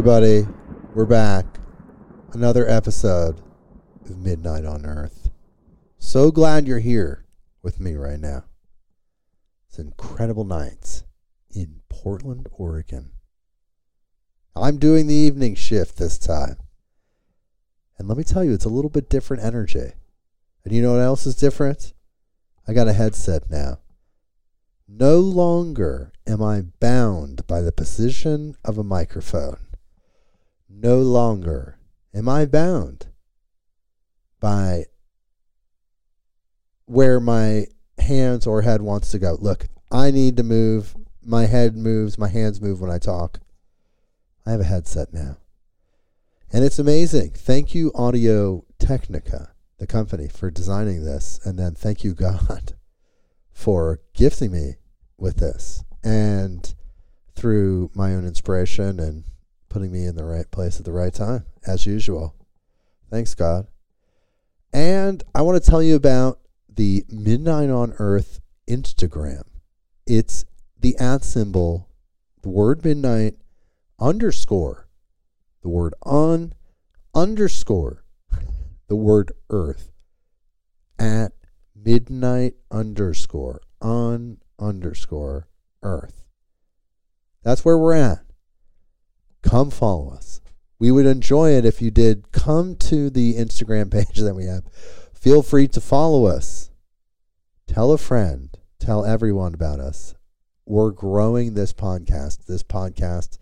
everybody, we're back. Another episode of Midnight on Earth. So glad you're here with me right now. It's incredible nights in Portland, Oregon. I'm doing the evening shift this time. And let me tell you, it's a little bit different energy. And you know what else is different? I got a headset now. No longer am I bound by the position of a microphone. No longer am I bound by where my hands or head wants to go. Look, I need to move. My head moves, my hands move when I talk. I have a headset now. And it's amazing. Thank you, Audio Technica, the company, for designing this. And then thank you, God, for gifting me with this. And through my own inspiration and putting me in the right place at the right time, as usual. Thanks, God. And I want to tell you about the Midnight on Earth Instagram. It's the at symbol, the word midnight underscore, the word on underscore, the word earth at midnight underscore on underscore earth. That's where we're at. Come follow us. We would enjoy it if you did come to the Instagram page that we have. Feel free to follow us. Tell a friend. Tell everyone about us. We're growing this podcast. This podcast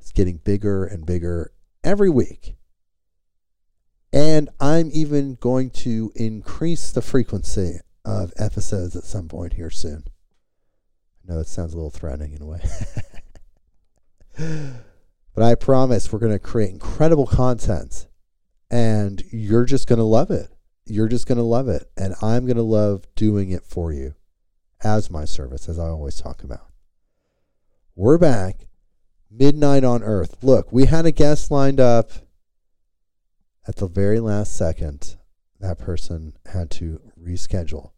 is getting bigger and bigger every week. And I'm even going to increase the frequency of episodes at some point here soon. I know it sounds a little threatening in a way. but I promise we're going to create incredible content and you're just going to love it. You're just going to love it. And I'm going to love doing it for you as my service, as I always talk about. We're back. Midnight on Earth. Look, we had a guest lined up at the very last second. That person had to reschedule.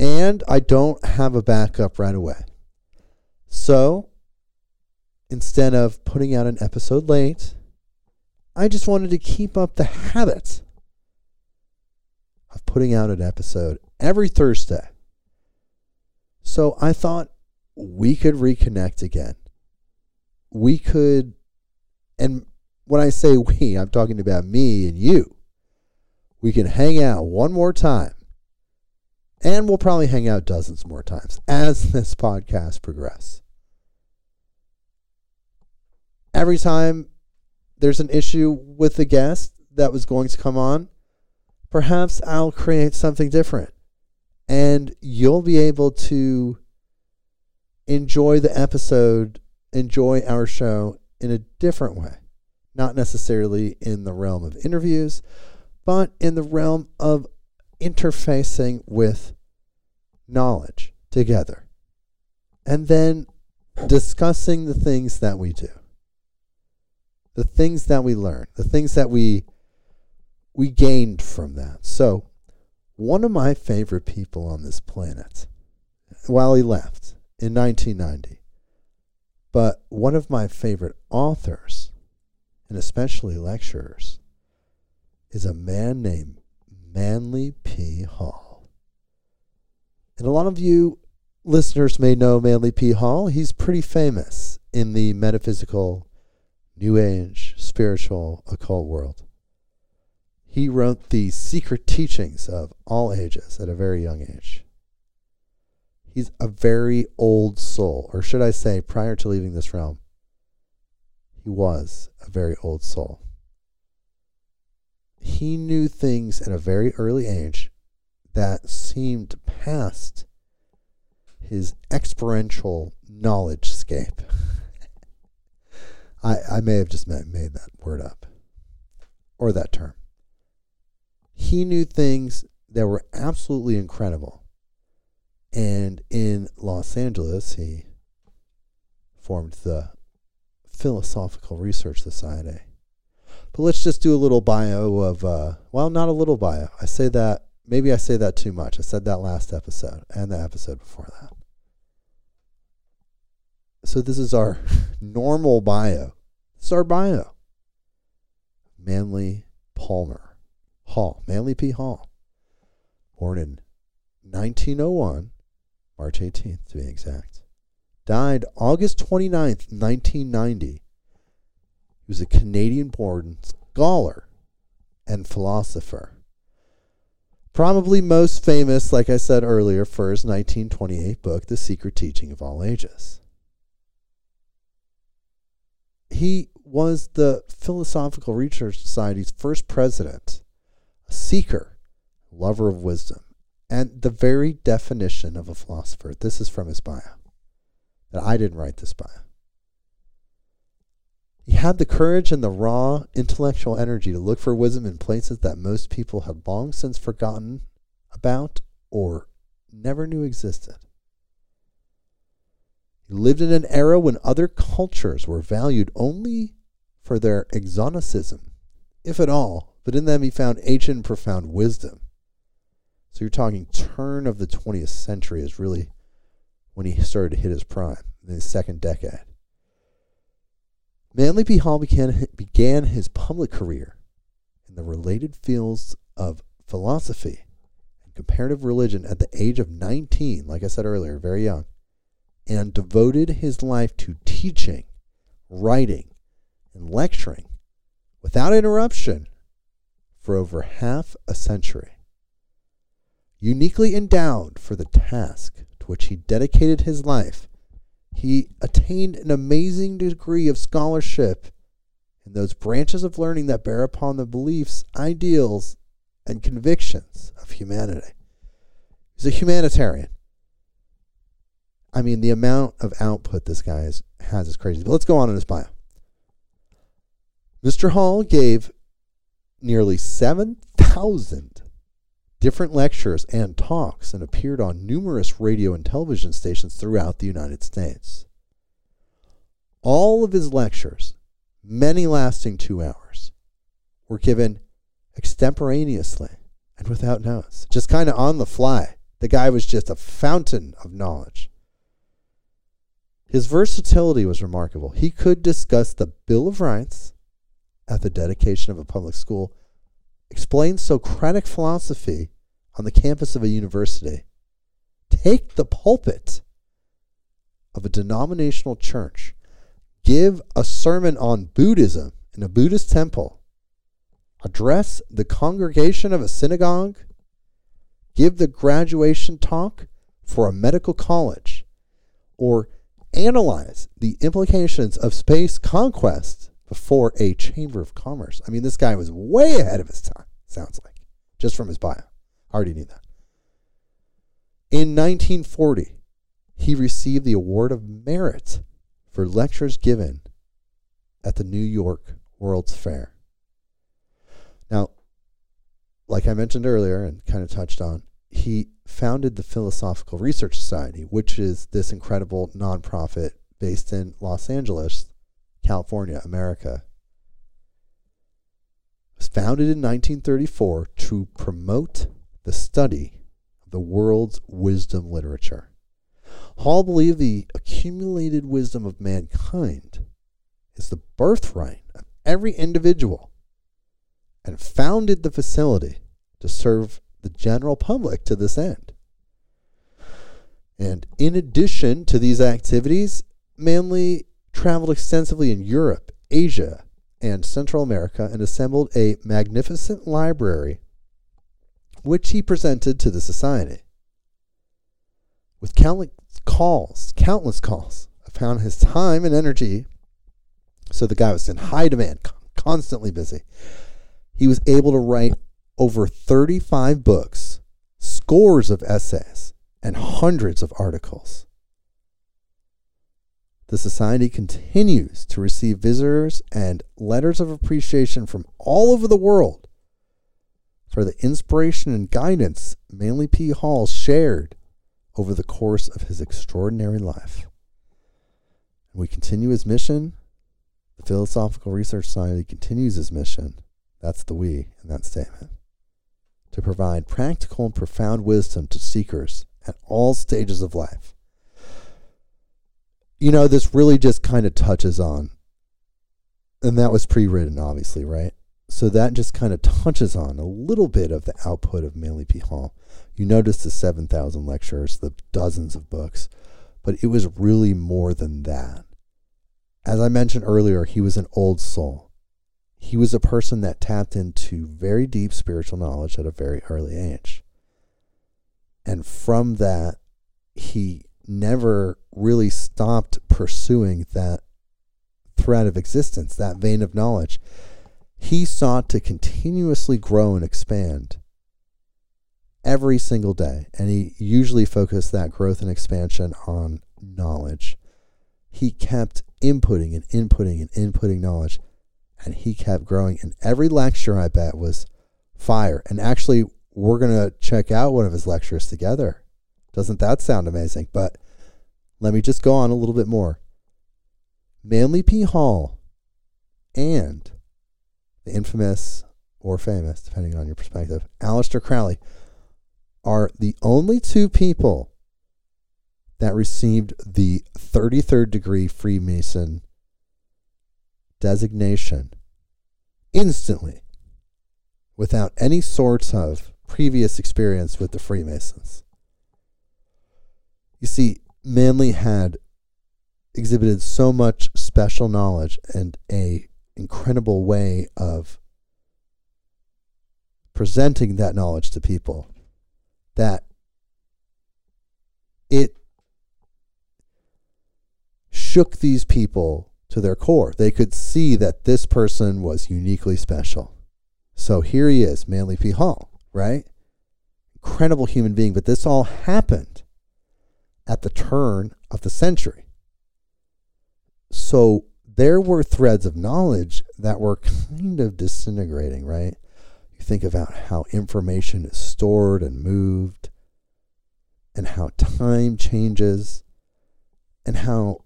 And I don't have a backup right away. So instead of putting out an episode late, I just wanted to keep up the habit of putting out an episode every Thursday. So I thought we could reconnect again. We could, and when I say we, I'm talking about me and you. We can hang out one more time. And we'll probably hang out dozens more times as this podcast progresses. Every time there's an issue with the guest that was going to come on, perhaps I'll create something different. And you'll be able to enjoy the episode, enjoy our show in a different way. Not necessarily in the realm of interviews, but in the realm of interfacing with knowledge together. And then discussing the things that we do. The things that we learn, the things that we we gained from that. So, one of my favorite people on this planet, while he left in 1990, but one of my favorite authors, and especially lecturers, is a man named Manly P. Hall. And a lot of you listeners may know Manly P. Hall. He's pretty famous in the metaphysical, New Age, spiritual, occult world. He wrote the secret teachings of all ages at a very young age. He's a very old soul, or should I say, prior to leaving this realm, he was a very old soul. He knew things at a very early age that seemed past his experiential knowledge scape. I, I may have just made that word up or that term he knew things that were absolutely incredible. And in Los Angeles, he formed the Philosophical Research Society. But let's just do a little bio of, uh, well, not a little bio. I say that, maybe I say that too much. I said that last episode and the episode before that. So this is our normal bio. Bio. Manly Palmer Hall, Manly P. Hall, born in 1901, March 18th to be exact. Died August 29th, 1990. He was a Canadian born scholar and philosopher. Probably most famous, like I said earlier, for his 1928 book, The Secret Teaching of All Ages. He was the Philosophical Research Society's first president, a seeker, lover of wisdom, and the very definition of a philosopher. This is from his bio. That I didn't write this bio. He had the courage and the raw intellectual energy to look for wisdom in places that most people had long since forgotten about or never knew existed. Lived in an era when other cultures were valued only for their exoticism, if at all, but in them he found ancient and profound wisdom. So you're talking turn of the 20th century is really when he started to hit his prime in his second decade. Manly P. Hall began, began his public career in the related fields of philosophy and comparative religion at the age of 19, like I said earlier, very young, and devoted his life to teaching, writing, and lecturing without interruption for over half a century. Uniquely endowed for the task to which he dedicated his life, he attained an amazing degree of scholarship in those branches of learning that bear upon the beliefs, ideals, and convictions of humanity. He's a humanitarian. I mean, the amount of output this guy is, has is crazy. But let's go on in his bio. Mr. Hall gave nearly 7,000 different lectures and talks and appeared on numerous radio and television stations throughout the United States. All of his lectures, many lasting two hours, were given extemporaneously and without notes, just kind of on the fly. The guy was just a fountain of knowledge. His versatility was remarkable. He could discuss the Bill of Rights at the dedication of a public school, explain Socratic philosophy on the campus of a university, take the pulpit of a denominational church, give a sermon on Buddhism in a Buddhist temple, address the congregation of a synagogue, give the graduation talk for a medical college, or analyze the implications of space conquest before a chamber of commerce. I mean, this guy was way ahead of his time, sounds like, just from his bio. I already knew that. In 1940, he received the Award of Merit for lectures given at the New York World's Fair. Now, like I mentioned earlier and kind of touched on, he founded the Philosophical Research Society, which is this incredible nonprofit based in Los Angeles, California, America. It was founded in 1934 to promote the study of the world's wisdom literature. Hall believed the accumulated wisdom of mankind is the birthright of every individual and founded the facility to serve the general public to this end. And in addition to these activities, Manly traveled extensively in Europe, Asia, and Central America and assembled a magnificent library which he presented to the society. With countless calls, countless calls, I found his time and energy. So the guy was in high demand, constantly busy. He was able to write over 35 books, scores of essays, and hundreds of articles. The Society continues to receive visitors and letters of appreciation from all over the world for the inspiration and guidance Manly P. Hall shared over the course of his extraordinary life. We continue his mission The Philosophical Research Society continues his mission. That's the we in that statement. To provide practical and profound wisdom to seekers at all stages of life. You know, this really just kind of touches on, and that was pre written, obviously, right? So that just kind of touches on a little bit of the output of Manly P. Hall. You notice the 7,000 lectures, the dozens of books, but it was really more than that. As I mentioned earlier, he was an old soul. He was a person that tapped into very deep spiritual knowledge at a very early age. And from that, he never really stopped pursuing that thread of existence, that vein of knowledge. He sought to continuously grow and expand every single day. And he usually focused that growth and expansion on knowledge. He kept inputting and inputting and inputting knowledge. And he kept growing. And every lecture, I bet, was fire. And actually, we're going to check out one of his lectures together. Doesn't that sound amazing? But let me just go on a little bit more. Manly P. Hall and the infamous or famous, depending on your perspective, Aleister Crowley are the only two people that received the 33rd degree Freemason designation instantly without any sort of previous experience with the Freemasons. You see, Manly had exhibited so much special knowledge and a incredible way of presenting that knowledge to people that it shook these people to their core. They could see that this person was uniquely special. So here he is, Manly P. Hall, right? Incredible human being, but this all happened at the turn of the century. So there were threads of knowledge that were kind of disintegrating, right? You think about how information is stored and moved, and how time changes, and how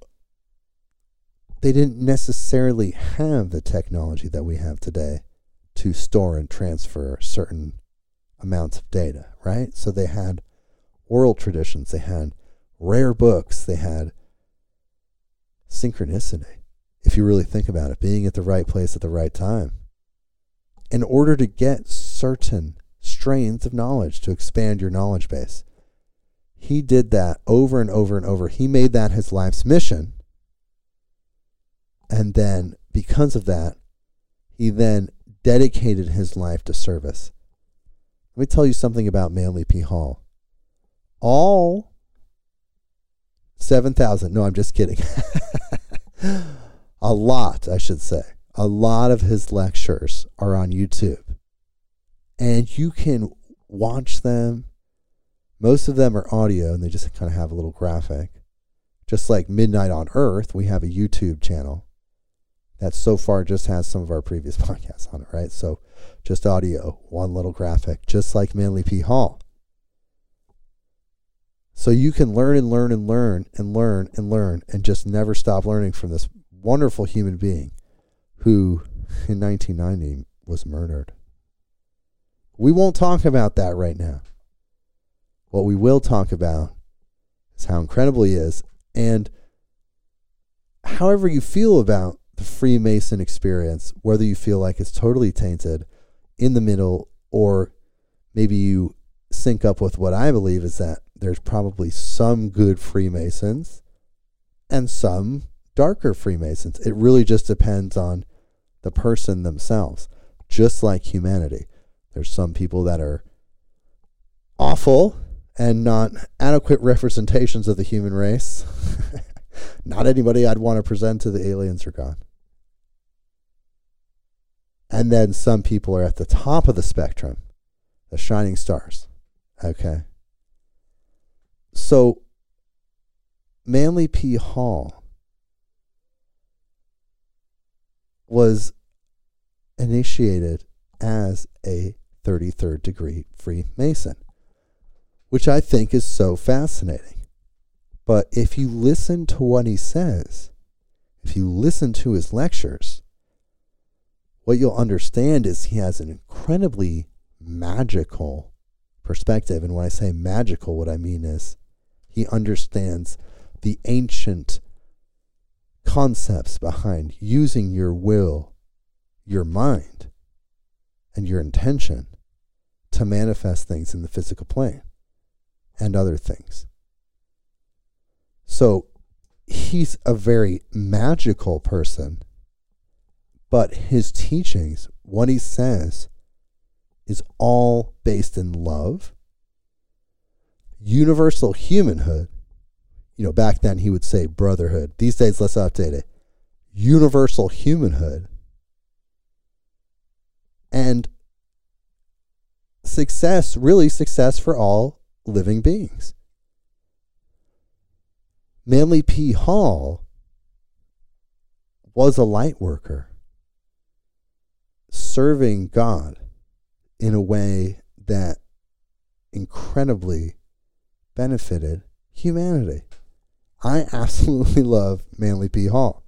they didn't necessarily have the technology that we have today to store and transfer certain amounts of data, right? So they had oral traditions, they had rare books, they had synchronicity, if you really think about it, being at the right place at the right time. In order to get certain strains of knowledge to expand your knowledge base. He did that over and over and over. He made that his life's mission and then, because of that, he then dedicated his life to service. Let me tell you something about Manly P. Hall. All 7,000, no, I'm just kidding. a lot, I should say. A lot of his lectures are on YouTube. And you can watch them. Most of them are audio and they just kind of have a little graphic. Just like Midnight on Earth, we have a YouTube channel that so far just has some of our previous podcasts on it, right? So just audio, one little graphic, just like Manly P. Hall. So you can learn and learn and learn and learn and learn and just never stop learning from this wonderful human being who in 1990 was murdered. We won't talk about that right now. What we will talk about is how incredible he is and however you feel about the Freemason experience, whether you feel like it's totally tainted in the middle, or maybe you sync up with what I believe is that there's probably some good Freemasons and some darker Freemasons. It really just depends on the person themselves, just like humanity. There's some people that are awful and not adequate representations of the human race. not anybody I'd want to present to the aliens or God. And then some people are at the top of the spectrum, the shining stars. Okay. So, Manly P. Hall was initiated as a 33rd degree Freemason, which I think is so fascinating. But if you listen to what he says, if you listen to his lectures, what you'll understand is he has an incredibly magical perspective. And when I say magical, what I mean is he understands the ancient concepts behind using your will, your mind, and your intention to manifest things in the physical plane and other things. So he's a very magical person, but his teachings, what he says, is all based in love, universal humanhood. You know, back then he would say brotherhood. These days, let's update it. Universal humanhood and success, really success for all living beings. Manly P. Hall was a light worker, serving God in a way that incredibly benefited humanity. I absolutely love Manly P. Hall.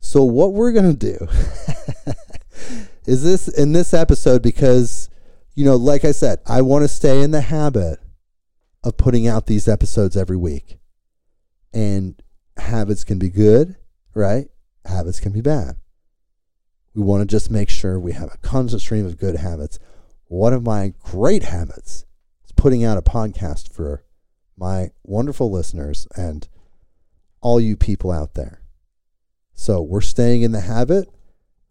So, what we're going to do is this in this episode because, you know, like I said, I want to stay in the habit of putting out these episodes every week and habits can be good, right? Habits can be bad. We want to just make sure we have a constant stream of good habits. One of my great habits is putting out a podcast for my wonderful listeners and all you people out there. So we're staying in the habit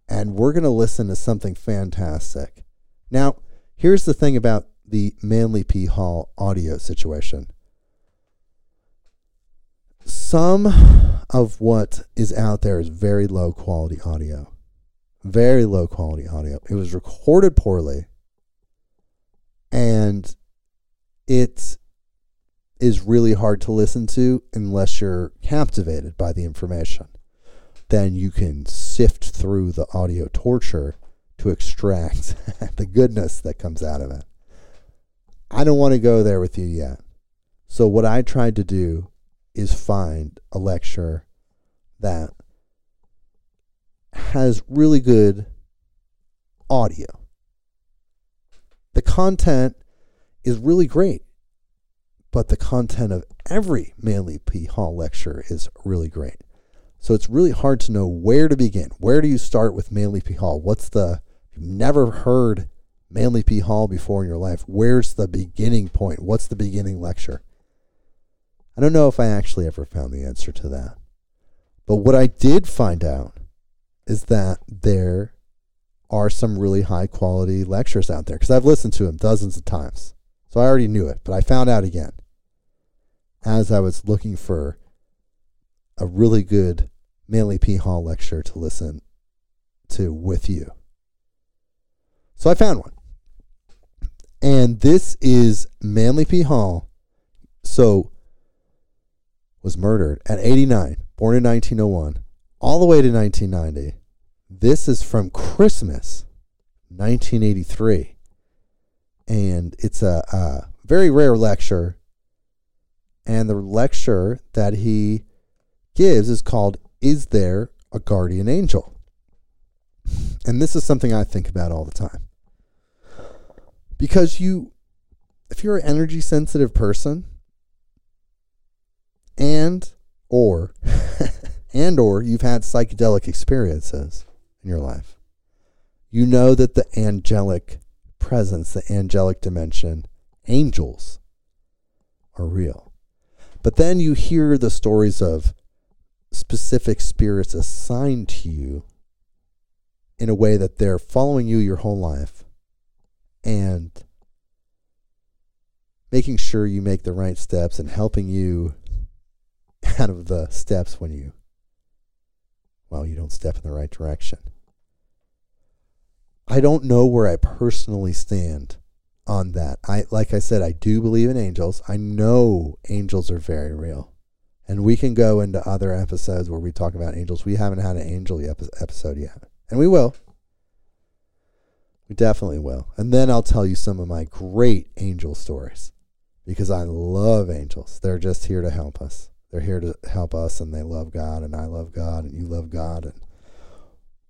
and we're going to listen to something fantastic. Now, here's the thing about the Manly P. Hall audio situation some of what is out there is very low quality audio. Very low quality audio. It was recorded poorly. And it is really hard to listen to unless you're captivated by the information. Then you can sift through the audio torture to extract the goodness that comes out of it. I don't want to go there with you yet. So, what I tried to do is find a lecture that has really good audio. The content is really great, but the content of every Manly P. Hall lecture is really great. So it's really hard to know where to begin. Where do you start with Manly P. Hall? What's the, you've never heard Manly P. Hall before in your life. Where's the beginning point? What's the beginning lecture? I don't know if I actually ever found the answer to that. But what I did find out is that there are some really high quality lectures out there because I've listened to them dozens of times. So I already knew it, but I found out again as I was looking for a really good Manly P. Hall lecture to listen to with you. So I found one. And this is Manly P. Hall. So was murdered at 89, born in 1901, all the way to 1990. This is from Christmas, 1983. And it's a, a very rare lecture. And the lecture that he gives is called Is There a Guardian Angel? And this is something I think about all the time. Because you, if you're an energy sensitive person, and or and or you've had psychedelic experiences in your life. You know that the angelic presence, the angelic dimension, angels are real. But then you hear the stories of specific spirits assigned to you in a way that they're following you your whole life and making sure you make the right steps and helping you out of the steps when you, well, you don't step in the right direction. I don't know where I personally stand on that. I like I said, I do believe in angels. I know angels are very real. And we can go into other episodes where we talk about angels. We haven't had an angel episode yet. And we will. We definitely will. And then I'll tell you some of my great angel stories because I love angels. They're just here to help us. They're here to help us, and they love God, and I love God, and you love God. And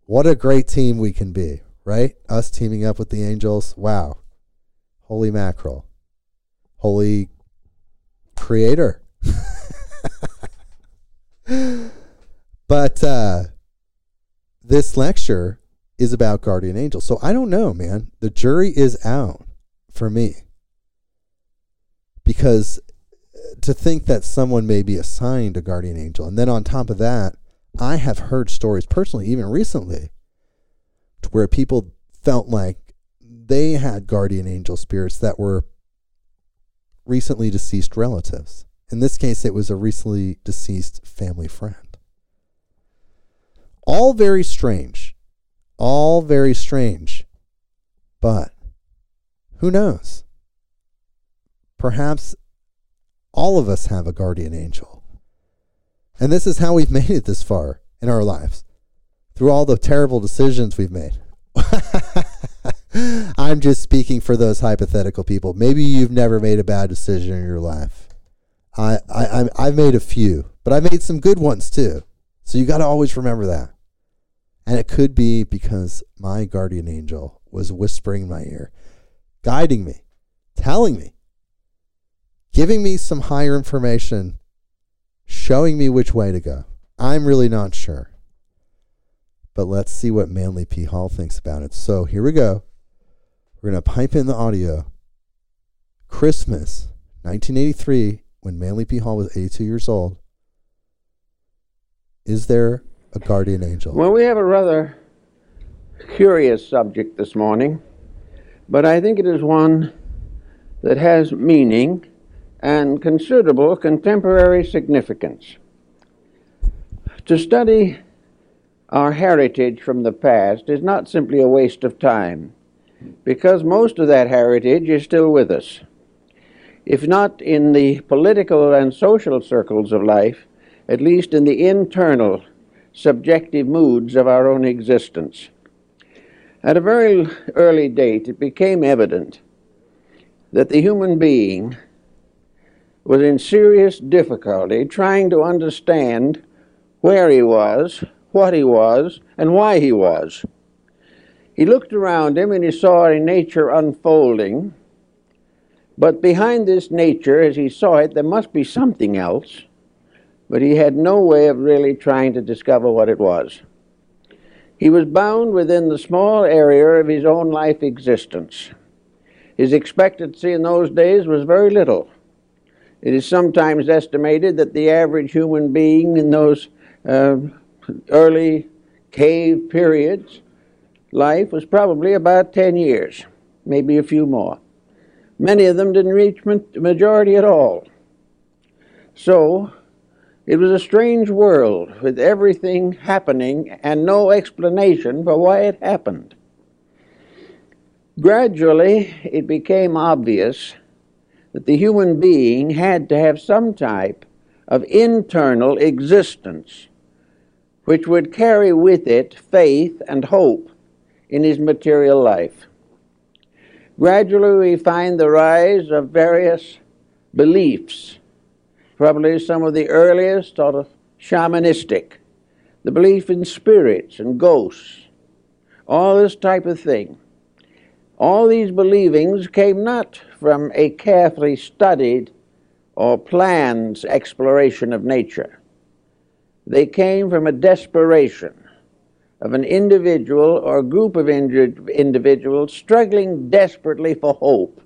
what a great team we can be, right? Us teaming up with the angels. Wow. Holy mackerel. Holy creator. but uh, this lecture is about guardian angels. So I don't know, man. The jury is out for me. Because to think that someone may be assigned a guardian angel, and then on top of that, I have heard stories personally, even recently, to where people felt like they had guardian angel spirits that were recently deceased relatives. In this case, it was a recently deceased family friend. All very strange. All very strange. But who knows? Perhaps all of us have a guardian angel. And this is how we've made it this far in our lives through all the terrible decisions we've made. I'm just speaking for those hypothetical people. Maybe you've never made a bad decision in your life. I, I, I've made a few, but I've made some good ones too. So you got to always remember that. And it could be because my guardian angel was whispering in my ear, guiding me, telling me, giving me some higher information, showing me which way to go. I'm really not sure. But let's see what Manly P. Hall thinks about it. So here we go. We're going to pipe in the audio. Christmas 1983, when Manly P. Hall was 82 years old. Is there a guardian angel? Well, we have a rather curious subject this morning, but I think it is one that has meaning and considerable contemporary significance. To study our heritage from the past is not simply a waste of time, because most of that heritage is still with us. If not in the political and social circles of life, at least in the internal subjective moods of our own existence. At a very early date, it became evident that the human being was in serious difficulty trying to understand where he was, what he was, and why he was. He looked around him and he saw a nature unfolding, but behind this nature, as he saw it, there must be something else but he had no way of really trying to discover what it was. He was bound within the small area of his own life existence. His expectancy in those days was very little. It is sometimes estimated that the average human being in those uh, early cave periods, life was probably about 10 years, maybe a few more. Many of them didn't reach majority at all. So, it was a strange world with everything happening and no explanation for why it happened. Gradually, it became obvious that the human being had to have some type of internal existence which would carry with it faith and hope in his material life. Gradually, we find the rise of various beliefs probably some of the earliest are shamanistic, the belief in spirits and ghosts, all this type of thing. All these believings came not from a carefully studied or planned exploration of nature. They came from a desperation of an individual or group of individuals struggling desperately for hope,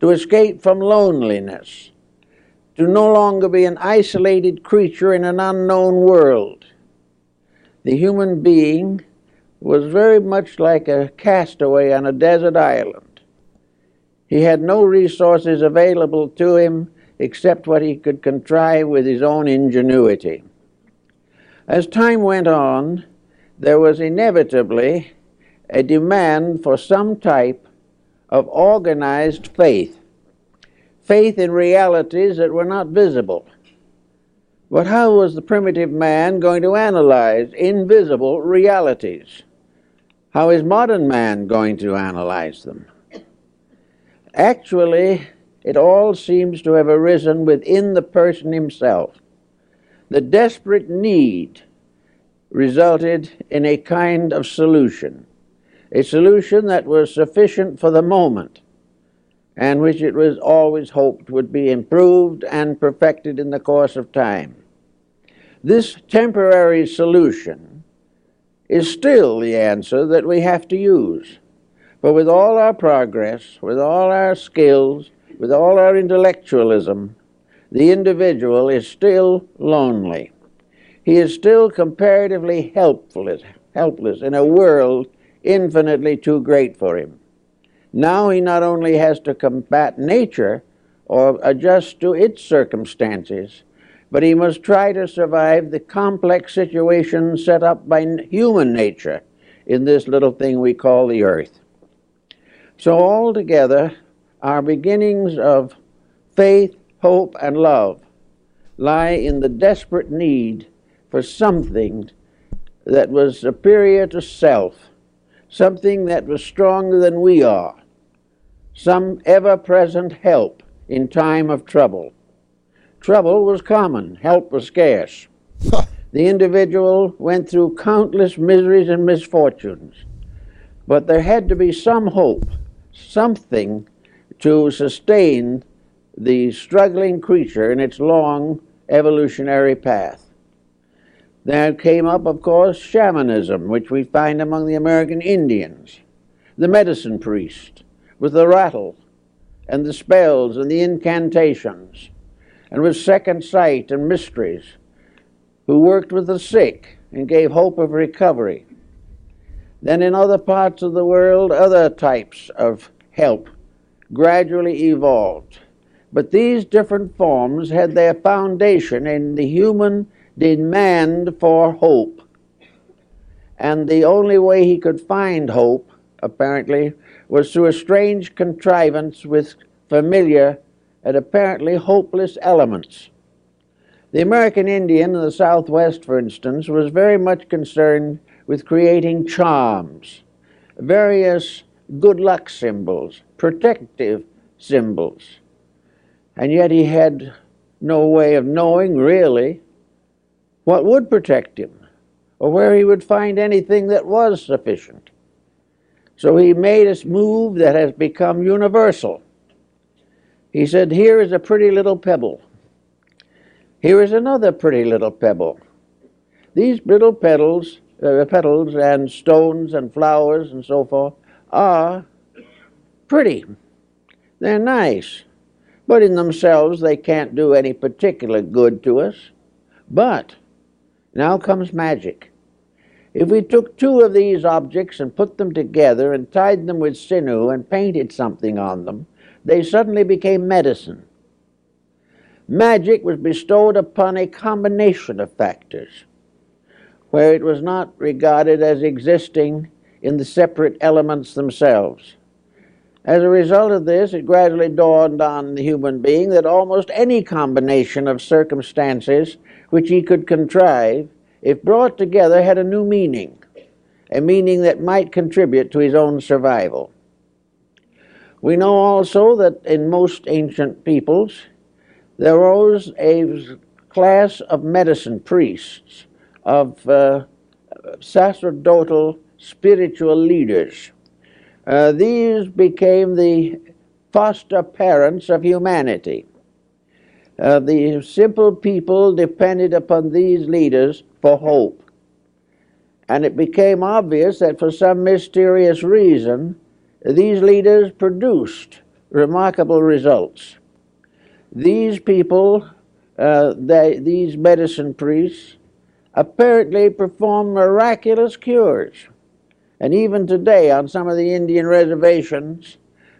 to escape from loneliness, to no longer be an isolated creature in an unknown world. The human being was very much like a castaway on a desert island. He had no resources available to him except what he could contrive with his own ingenuity. As time went on, there was inevitably a demand for some type of organized faith faith in realities that were not visible. But how was the primitive man going to analyze invisible realities? How is modern man going to analyze them? Actually, it all seems to have arisen within the person himself. The desperate need resulted in a kind of solution, a solution that was sufficient for the moment and which it was always hoped would be improved and perfected in the course of time. This temporary solution is still the answer that we have to use. But with all our progress, with all our skills, with all our intellectualism, the individual is still lonely. He is still comparatively helpless, helpless in a world infinitely too great for him. Now he not only has to combat nature or adjust to its circumstances, but he must try to survive the complex situation set up by human nature in this little thing we call the earth. So, altogether, our beginnings of faith, hope, and love lie in the desperate need for something that was superior to self, something that was stronger than we are, some ever present help in time of trouble. Trouble was common, help was scarce. the individual went through countless miseries and misfortunes, but there had to be some hope, something to sustain the struggling creature in its long evolutionary path. There came up, of course, shamanism, which we find among the American Indians, the medicine priest with the rattle and the spells and the incantations and with second sight and mysteries, who worked with the sick and gave hope of recovery. Then in other parts of the world, other types of help gradually evolved. But these different forms had their foundation in the human demand for hope. And the only way he could find hope, apparently, was through a strange contrivance with familiar and apparently hopeless elements. The American Indian in the Southwest, for instance, was very much concerned with creating charms, various good luck symbols, protective symbols. And yet he had no way of knowing, really, what would protect him or where he would find anything that was sufficient. So he made a move that has become universal. He said, Here is a pretty little pebble. Here is another pretty little pebble. These little petals, uh, petals and stones and flowers and so forth are pretty. They're nice. But in themselves, they can't do any particular good to us. But now comes magic. If we took two of these objects and put them together and tied them with sinew and painted something on them, they suddenly became medicine. Magic was bestowed upon a combination of factors, where it was not regarded as existing in the separate elements themselves. As a result of this, it gradually dawned on the human being that almost any combination of circumstances which he could contrive, if brought together, had a new meaning, a meaning that might contribute to his own survival. We know also that in most ancient peoples there arose a class of medicine priests, of uh, sacerdotal spiritual leaders. Uh, these became the foster parents of humanity. Uh, the simple people depended upon these leaders for hope. And it became obvious that for some mysterious reason, these leaders produced remarkable results. These people, uh, they, these medicine priests, apparently perform miraculous cures. And even today, on some of the Indian reservations,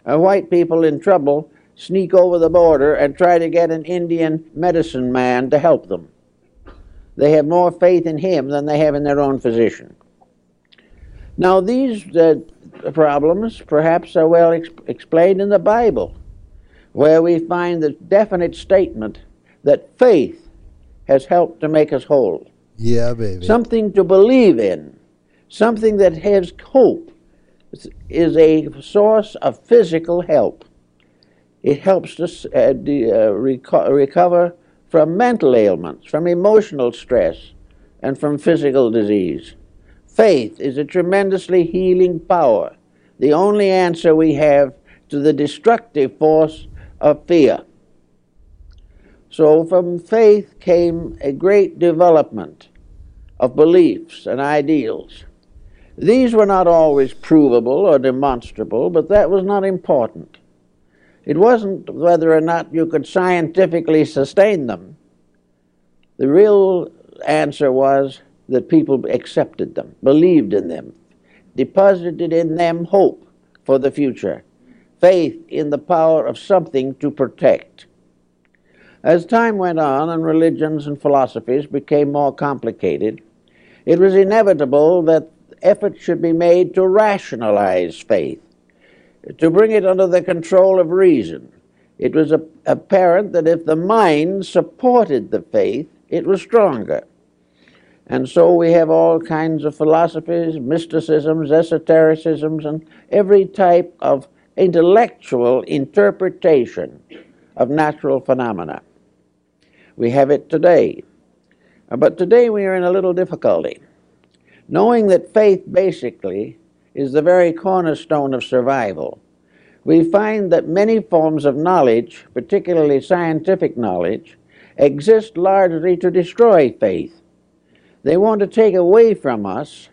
uh, white people in trouble sneak over the border and try to get an Indian medicine man to help them. They have more faith in him than they have in their own physician. Now, these uh, problems perhaps are well ex- explained in the Bible, where we find the definite statement that faith has helped to make us whole. Yeah, baby. Something to believe in, something that has hope, is a source of physical help. It helps us uh, de- uh, reco- recover from mental ailments, from emotional stress, and from physical disease. Faith is a tremendously healing power, the only answer we have to the destructive force of fear. So, from faith came a great development of beliefs and ideals. These were not always provable or demonstrable, but that was not important. It wasn't whether or not you could scientifically sustain them. The real answer was that people accepted them, believed in them, deposited in them hope for the future, faith in the power of something to protect. As time went on and religions and philosophies became more complicated, it was inevitable that effort should be made to rationalize faith, to bring it under the control of reason. It was apparent that if the mind supported the faith, it was stronger. And so we have all kinds of philosophies, mysticisms, esotericisms, and every type of intellectual interpretation of natural phenomena. We have it today. Uh, but today we are in a little difficulty. Knowing that faith basically is the very cornerstone of survival, we find that many forms of knowledge, particularly scientific knowledge, exist largely to destroy faith. They want to take away from us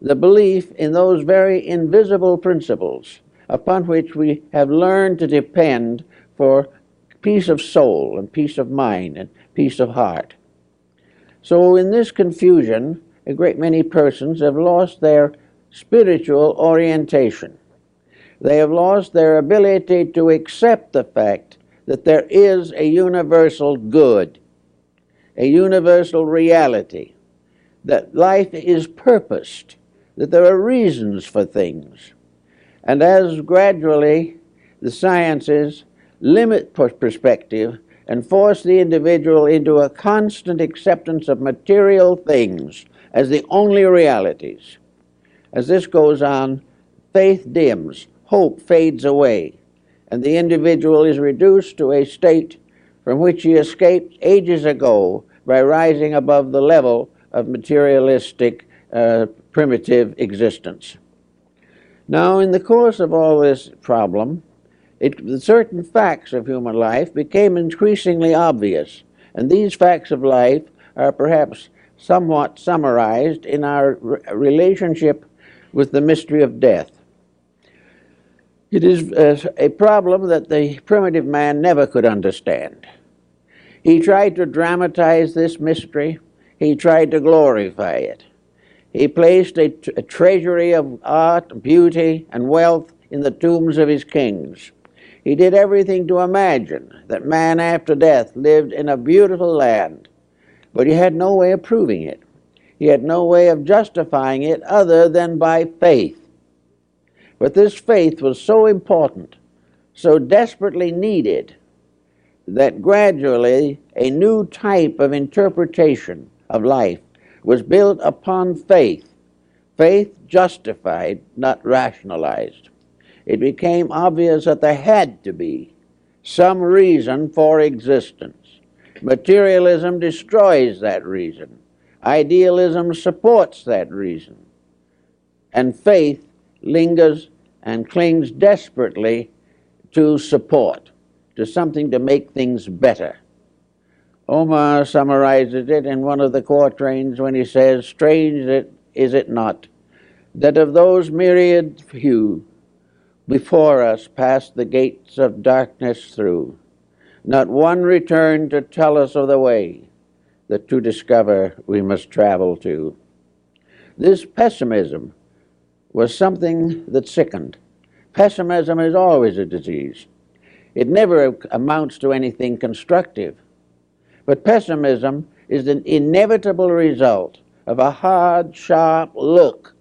the belief in those very invisible principles upon which we have learned to depend for peace of soul and peace of mind and peace of heart. So, in this confusion, a great many persons have lost their spiritual orientation. They have lost their ability to accept the fact that there is a universal good, a universal reality, that life is purposed, that there are reasons for things. And as gradually the sciences limit perspective and force the individual into a constant acceptance of material things as the only realities. As this goes on, faith dims, hope fades away, and the individual is reduced to a state from which he escaped ages ago by rising above the level of materialistic, uh, primitive existence. Now, in the course of all this problem, it, certain facts of human life became increasingly obvious, and these facts of life are perhaps somewhat summarized in our re- relationship with the mystery of death. It is uh, a problem that the primitive man never could understand. He tried to dramatize this mystery, he tried to glorify it. He placed a, treasury of art, beauty, and wealth in the tombs of his kings. He did everything to imagine that man after death lived in a beautiful land but he had no way of proving it. He had no way of justifying it other than by faith. But this faith was so important, so desperately needed, that gradually a new type of interpretation of life was built upon faith. Faith justified, not rationalized. It became obvious that there had to be some reason for existence. Materialism destroys that reason. Idealism supports that reason. And faith lingers and clings desperately to support, to something to make things better. Omar summarizes it in one of the quatrains when he says, Strange it, is it not that of those myriad few before us passed the gates of darkness through, not one returned to tell us of the way that to discover we must travel to. This pessimism was something that sickened. Pessimism is always a disease. It never amounts to anything constructive. But pessimism is an inevitable result of a hard, sharp look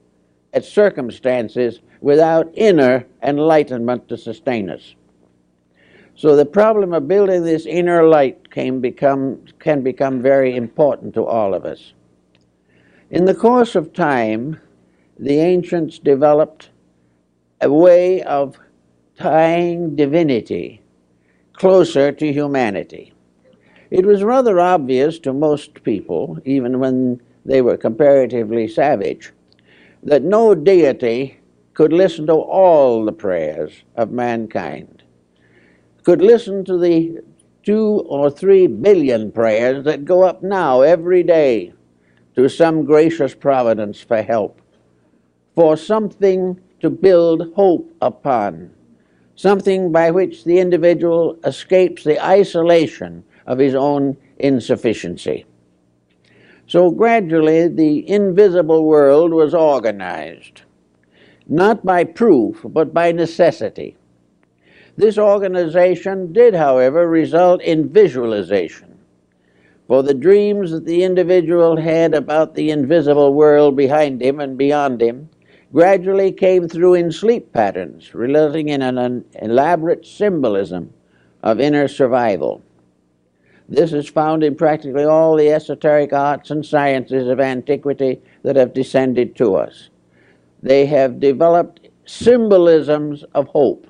at circumstances without inner enlightenment to sustain us. So the problem of building this inner light can become, can become very important to all of us. In the course of time, the ancients developed a way of tying divinity closer to humanity. It was rather obvious to most people, even when they were comparatively savage, that no deity could listen to all the prayers of mankind, could listen to the two or three billion prayers that go up now every day to some gracious providence for help, for something to build hope upon, something by which the individual escapes the isolation of his own insufficiency. So gradually the invisible world was organized, not by proof, but by necessity. This organization did, however, result in visualization. For the dreams that the individual had about the invisible world behind him and beyond him gradually came through in sleep patterns, resulting in an elaborate symbolism of inner survival. This is found in practically all the esoteric arts and sciences of antiquity that have descended to us. They have developed symbolisms of hope,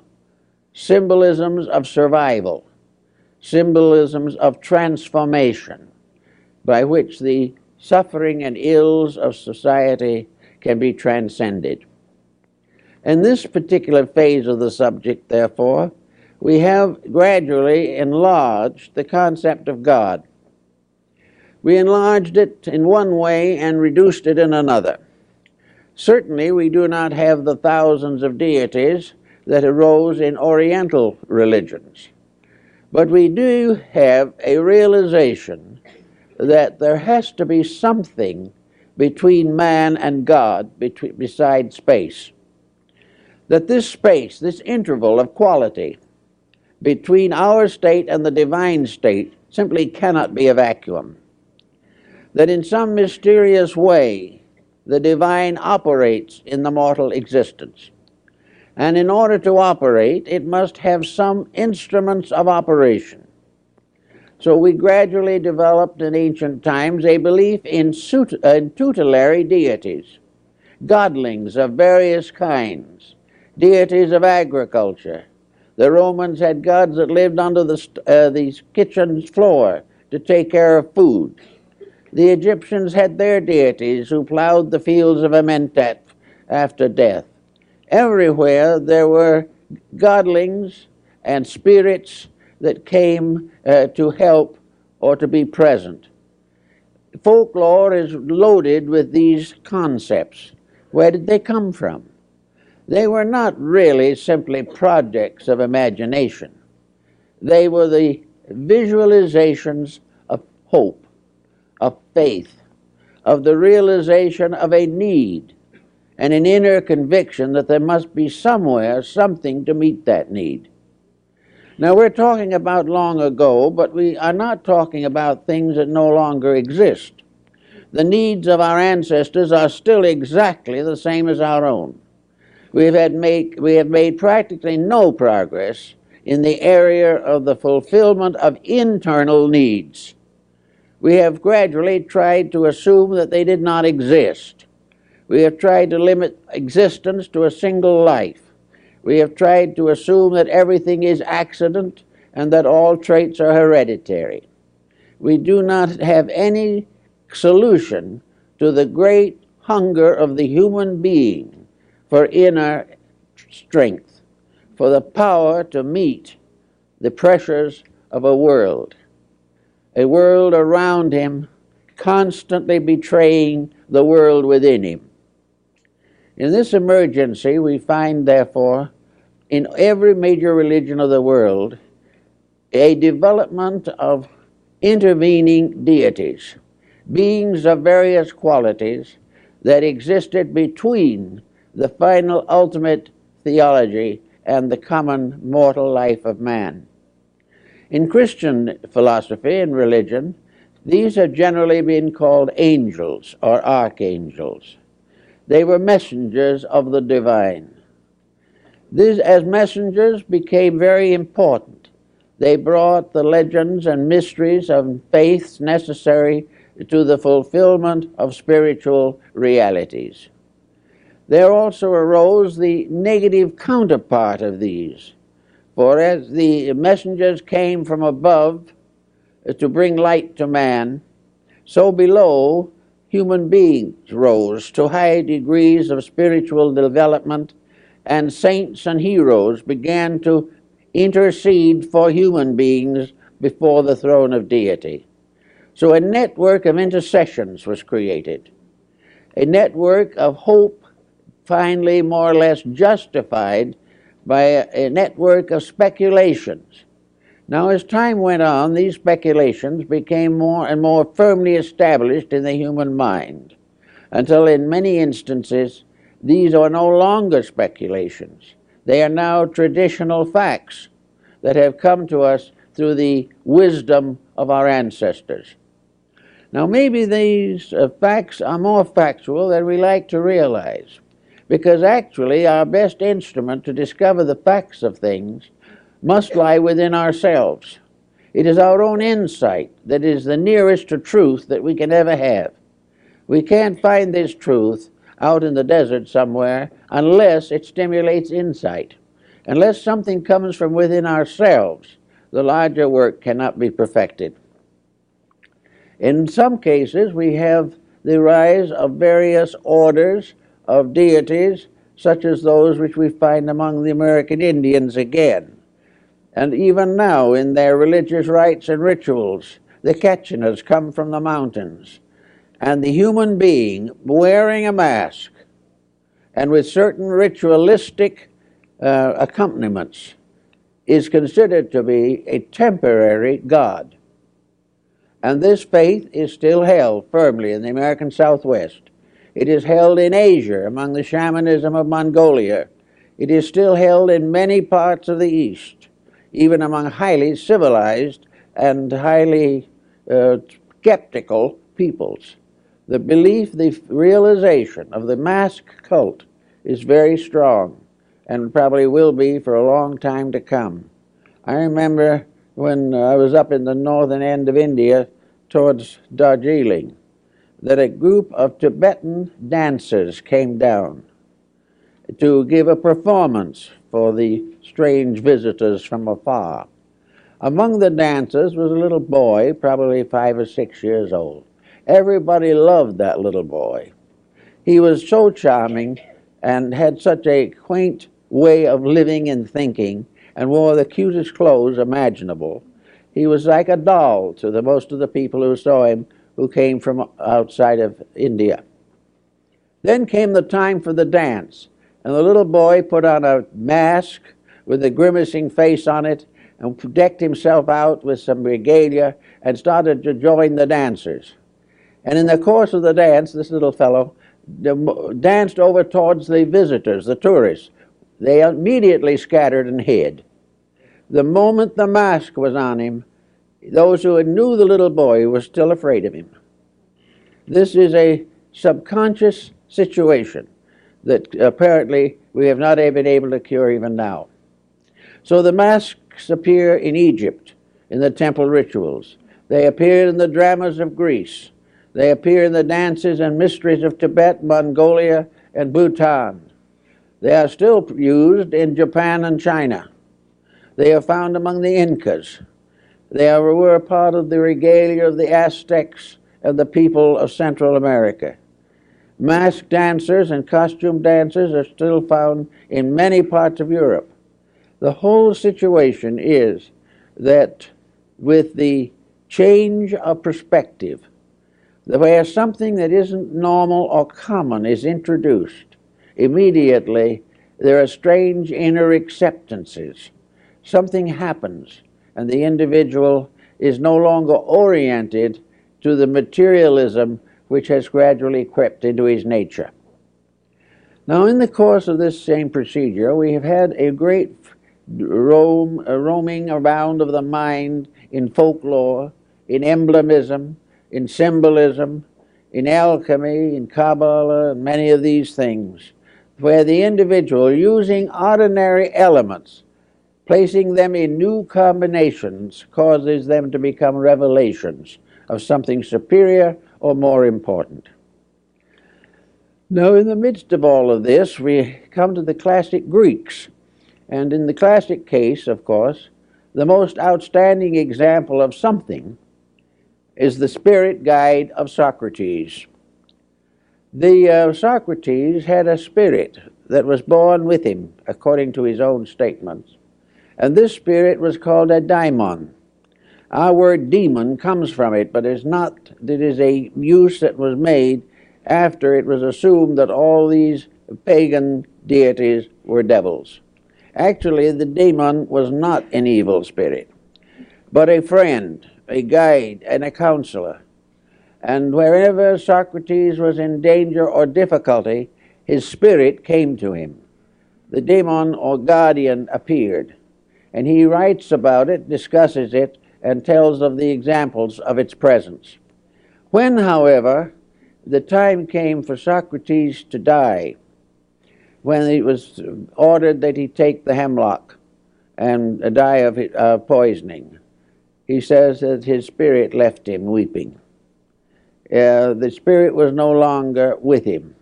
symbolisms of survival, symbolisms of transformation, by which the suffering and ills of society can be transcended. In this particular phase of the subject, therefore, we have gradually enlarged the concept of God. We enlarged it in one way and reduced it in another. Certainly, we do not have the thousands of deities that arose in Oriental religions, but we do have a realization that there has to be something between man and God between, beside space. That this space, this interval of quality, between our state and the divine state simply cannot be a vacuum. That in some mysterious way, the divine operates in the mortal existence. And in order to operate, it must have some instruments of operation. So we gradually developed in ancient times a belief in, tutelary deities, godlings of various kinds, deities of agriculture, the Romans had gods that lived under the, uh, the kitchen floor to take care of food. The Egyptians had their deities who plowed the fields of Amentet after death. Everywhere there were godlings and spirits that came uh, to help or to be present. Folklore is loaded with these concepts. Where did they come from? They were not really simply projects of imagination. They were the visualizations of hope, faith, of the realization of a need, and an inner conviction that there must be somewhere something to meet that need. Now, we're talking about long ago, but we are not talking about things that no longer exist. The needs of our ancestors are still exactly the same as our own we have, had we have made practically no progress in the area of the fulfillment of internal needs. We have gradually tried to assume that they did not exist. We have tried to limit existence to a single life. We have tried to assume that everything is accident and that all traits are hereditary. We do not have any solution to the great hunger of the human being for inner strength, for the power to meet the pressures of a world, a world around him constantly betraying the world within him. In this emergency, we find, therefore, in every major religion of the world, a development of intervening deities, beings of various qualities that existed between the final ultimate theology and the common mortal life of man. In Christian philosophy and religion, these have generally been called angels or archangels. They were messengers of the divine. These, as messengers, became very important. They brought the legends and mysteries of faiths necessary to the fulfillment of spiritual realities there also arose the negative counterpart of these. For as the messengers came from above to bring light to man, so below human beings rose to high degrees of spiritual development, and saints and heroes began to intercede for human beings before the throne of deity. So a network of intercessions was created, a network of hope finally more or less justified by a, a network of speculations. Now, as time went on, these speculations became more and more firmly established in the human mind, until in many instances these are no longer speculations. They are now traditional facts that have come to us through the wisdom of our ancestors. Now, maybe these uh, facts are more factual than we like to realize, because actually our best instrument to discover the facts of things must lie within ourselves. It is our own insight that is the nearest to truth that we can ever have. We can't find this truth out in the desert somewhere unless it stimulates insight. Unless something comes from within ourselves, the larger work cannot be perfected. In some cases, we have the rise of various orders of deities, such as those which we find among the American Indians again. And even now, in their religious rites and rituals, the Kachinas come from the mountains. And the human being wearing a mask and with certain ritualistic uh, accompaniments is considered to be a temporary God. And this faith is still held firmly in the American Southwest. It is held in Asia among the shamanism of Mongolia. It is still held in many parts of the East, even among highly civilized and highly uh, skeptical peoples. The belief, the realization of the mask cult is very strong and probably will be for a long time to come. I remember when I was up in the northern end of India towards Darjeeling that a group of Tibetan dancers came down to give a performance for the strange visitors from afar. Among the dancers was a little boy, probably five or six years old. Everybody loved that little boy. He was so charming and had such a quaint way of living and thinking and wore the cutest clothes imaginable. He was like a doll to the most of the people who saw him who came from outside of India. Then came the time for the dance, and the little boy put on a mask with a grimacing face on it and decked himself out with some regalia and started to join the dancers. And in the course of the dance, this little fellow danced over towards the visitors, the tourists. They immediately scattered and hid. The moment the mask was on him, those who knew the little boy were still afraid of him. This is a subconscious situation that apparently we have not been able to cure even now. So the masks appear in Egypt in the temple rituals. They appear in the dramas of Greece. They appear in the dances and mysteries of Tibet, Mongolia, and Bhutan. They are still used in Japan and China. They are found among the Incas. They were a part of the regalia of the Aztecs and the people of Central America. Masked dancers and costume dancers are still found in many parts of Europe. The whole situation is that with the change of perspective, where something that isn't normal or common is introduced, immediately there are strange inner acceptances something happens and the individual is no longer oriented to the materialism which has gradually crept into his nature. Now, in the course of this same procedure, we have had a great roam, a roaming around of the mind in folklore, in emblemism, in symbolism, in alchemy, in Kabbalah, and many of these things, where the individual, using ordinary elements, Placing them in new combinations causes them to become revelations of something superior or more important. Now, in the midst of all of this, we come to the classic Greeks. And in the classic case, of course, the most outstanding example of something is the spirit guide of Socrates. The uh, Socrates had a spirit that was born with him, according to his own statements. And this spirit was called a daimon. Our word demon comes from it, but it's not, it is a use that was made after it was assumed that all these pagan deities were devils. Actually, the demon was not an evil spirit, but a friend, a guide, and a counselor. And wherever Socrates was in danger or difficulty, his spirit came to him. The demon or guardian appeared, and he writes about it, discusses it, and tells of the examples of its presence. When, however, the time came for Socrates to die, when it was ordered that he take the hemlock and die of uh, poisoning, he says that his spirit left him weeping. Uh, the spirit was no longer with him.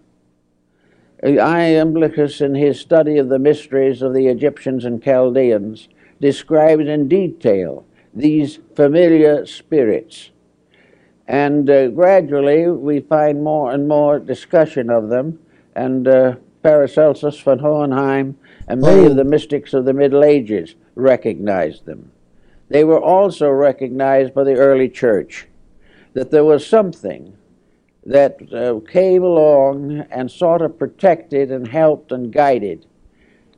Iamblichus, in his study of the mysteries of the Egyptians and Chaldeans, describes in detail these familiar spirits. And uh, gradually we find more and more discussion of them, and uh, Paracelsus von Hohenheim and many of the mystics of the Middle Ages recognized them. They were also recognized by the early church that there was something that uh, came along and sort of protected and helped and guided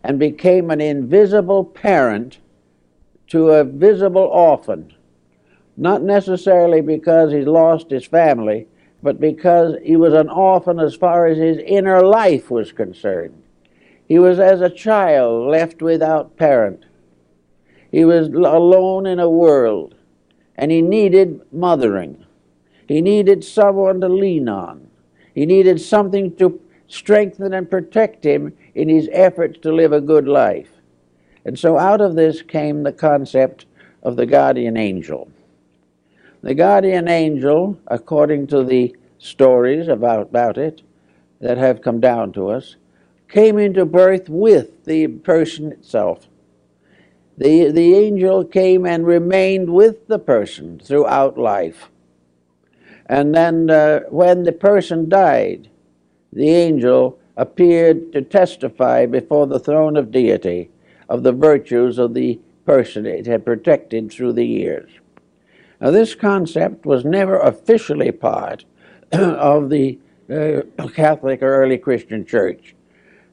and became an invisible parent to a visible orphan, not necessarily because he lost his family, but because he was an orphan as far as his inner life was concerned. He was as a child left without parent. He was alone in a world, and he needed mothering. He needed someone to lean on. He needed something to strengthen and protect him in his efforts to live a good life. And so out of this came the concept of the guardian angel. The guardian angel, according to the stories about, about it that have come down to us, came into birth with the person itself. The, the angel came and remained with the person throughout life. And then uh, when the person died, the angel appeared to testify before the throne of deity of the virtues of the person it had protected through the years. Now, this concept was never officially part of the uh, Catholic or early Christian church,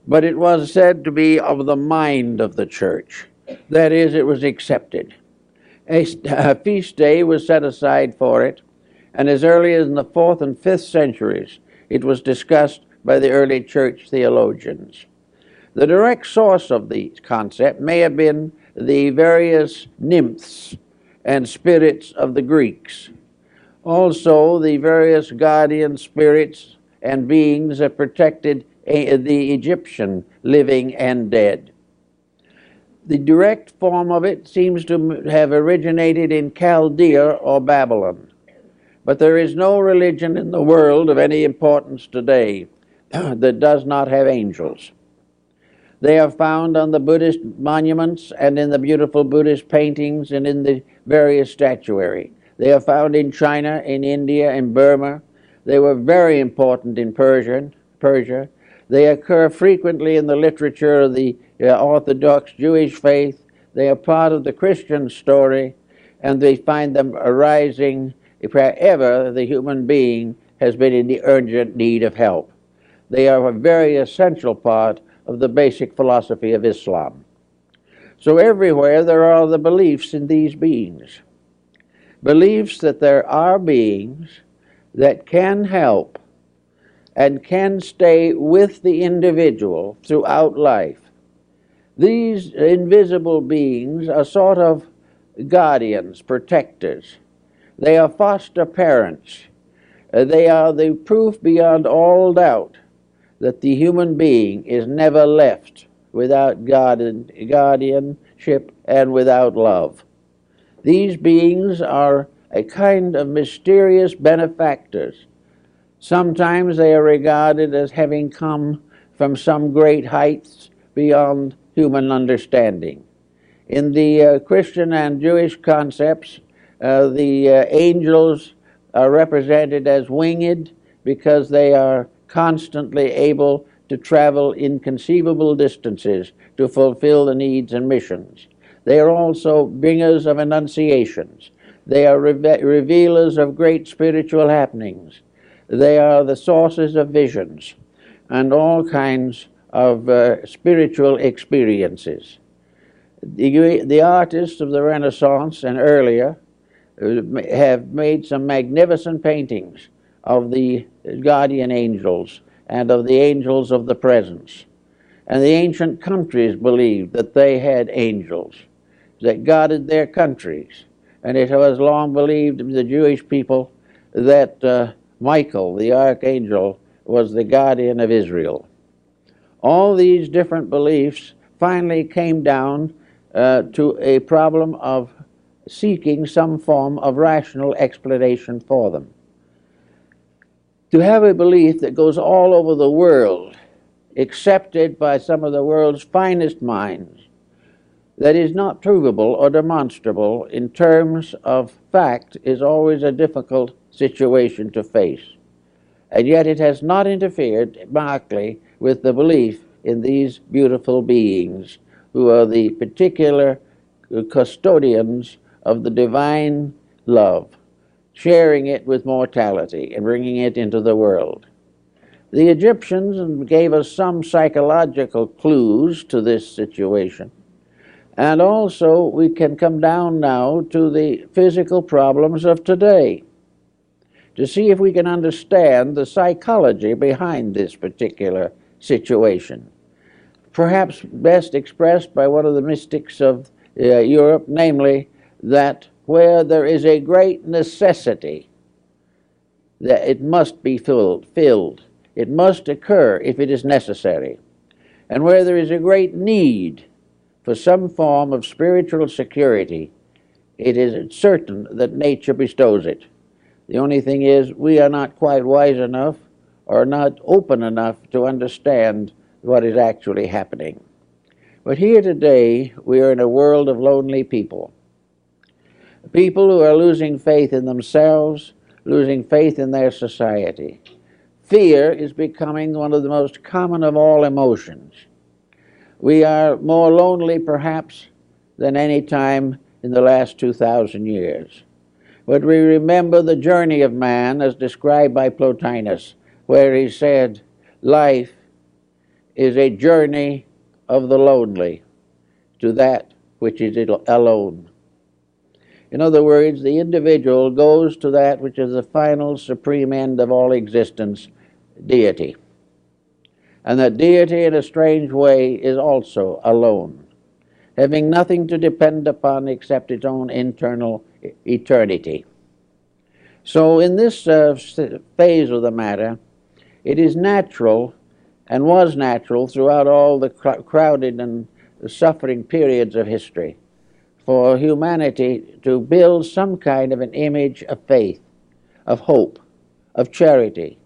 but it was said to be of the mind of the church. That is, it was accepted. A, a feast day was set aside for it, and as early as in the fourth and fifth centuries, it was discussed by the early church theologians. The direct source of the concept may have been the various nymphs and spirits of the Greeks. Also, the various guardian spirits and beings that protected the Egyptian living and dead. The direct form of it seems to have originated in Chaldea or Babylon. But there is no religion in the world of any importance today that does not have angels. They are found on the Buddhist monuments and in the beautiful Buddhist paintings and in the various statuary. They are found in China, in India, in Burma. They were very important in Persian, Persia. They occur frequently in the literature of the uh, Orthodox Jewish faith. They are part of the Christian story, and they find them arising wherever the human being has been in the urgent need of help. They are a very essential part of the basic philosophy of Islam. So everywhere there are the beliefs in these beings. Beliefs that there are beings that can help and can stay with the individual throughout life. These invisible beings are sort of guardians, protectors. They are foster parents. They are the proof beyond all doubt that the human being is never left without guardian, guardianship and without love. These beings are a kind of mysterious benefactors. Sometimes they are regarded as having come from some great heights beyond human understanding. In the uh, Christian and Jewish concepts, uh, the uh, angels are represented as winged because they are constantly able to travel inconceivable distances to fulfill the needs and missions. They are also bringers of annunciations. They are reve- revealers of great spiritual happenings. They are the sources of visions and all kinds of uh, spiritual experiences. The, the artists of the Renaissance and earlier uh, have made some magnificent paintings of the guardian angels and of the angels of the presence. And the ancient countries believed that they had angels that guarded their countries. And it was long believed in the Jewish people that uh, Michael, the archangel, was the guardian of Israel. All these different beliefs finally came down uh, to a problem of seeking some form of rational explanation for them. To have a belief that goes all over the world, accepted by some of the world's finest minds, that is not provable or demonstrable in terms of fact is always a difficult situation to face. And yet it has not interfered markedly with the belief in these beautiful beings who are the particular custodians of the divine love, sharing it with mortality and bringing it into the world. The Egyptians gave us some psychological clues to this situation. And also, we can come down now to the physical problems of today to see if we can understand the psychology behind this particular situation. Perhaps best expressed by one of the mystics of uh, Europe, namely, that where there is a great necessity, that it must be filled, filled. It must occur if it is necessary. And where there is a great need for some form of spiritual security, it is certain that nature bestows it. The only thing is, we are not quite wise enough or not open enough to understand what is actually happening. But here today, we are in a world of lonely people. People who are losing faith in themselves, losing faith in their society. Fear is becoming one of the most common of all emotions. We are more lonely, perhaps, than any time in the last 2,000 years. But we remember the journey of man as described by Plotinus, where he said, Life is a journey of the lonely to that which is alone. In other words, the individual goes to that which is the final supreme end of all existence, deity. And that deity, in a strange way, is also alone, having nothing to depend upon except its own internal eternity. So, in this uh, phase of the matter, it is natural and was natural throughout all the cr- crowded and suffering periods of history for humanity to build some kind of an image of faith, of hope, of charity,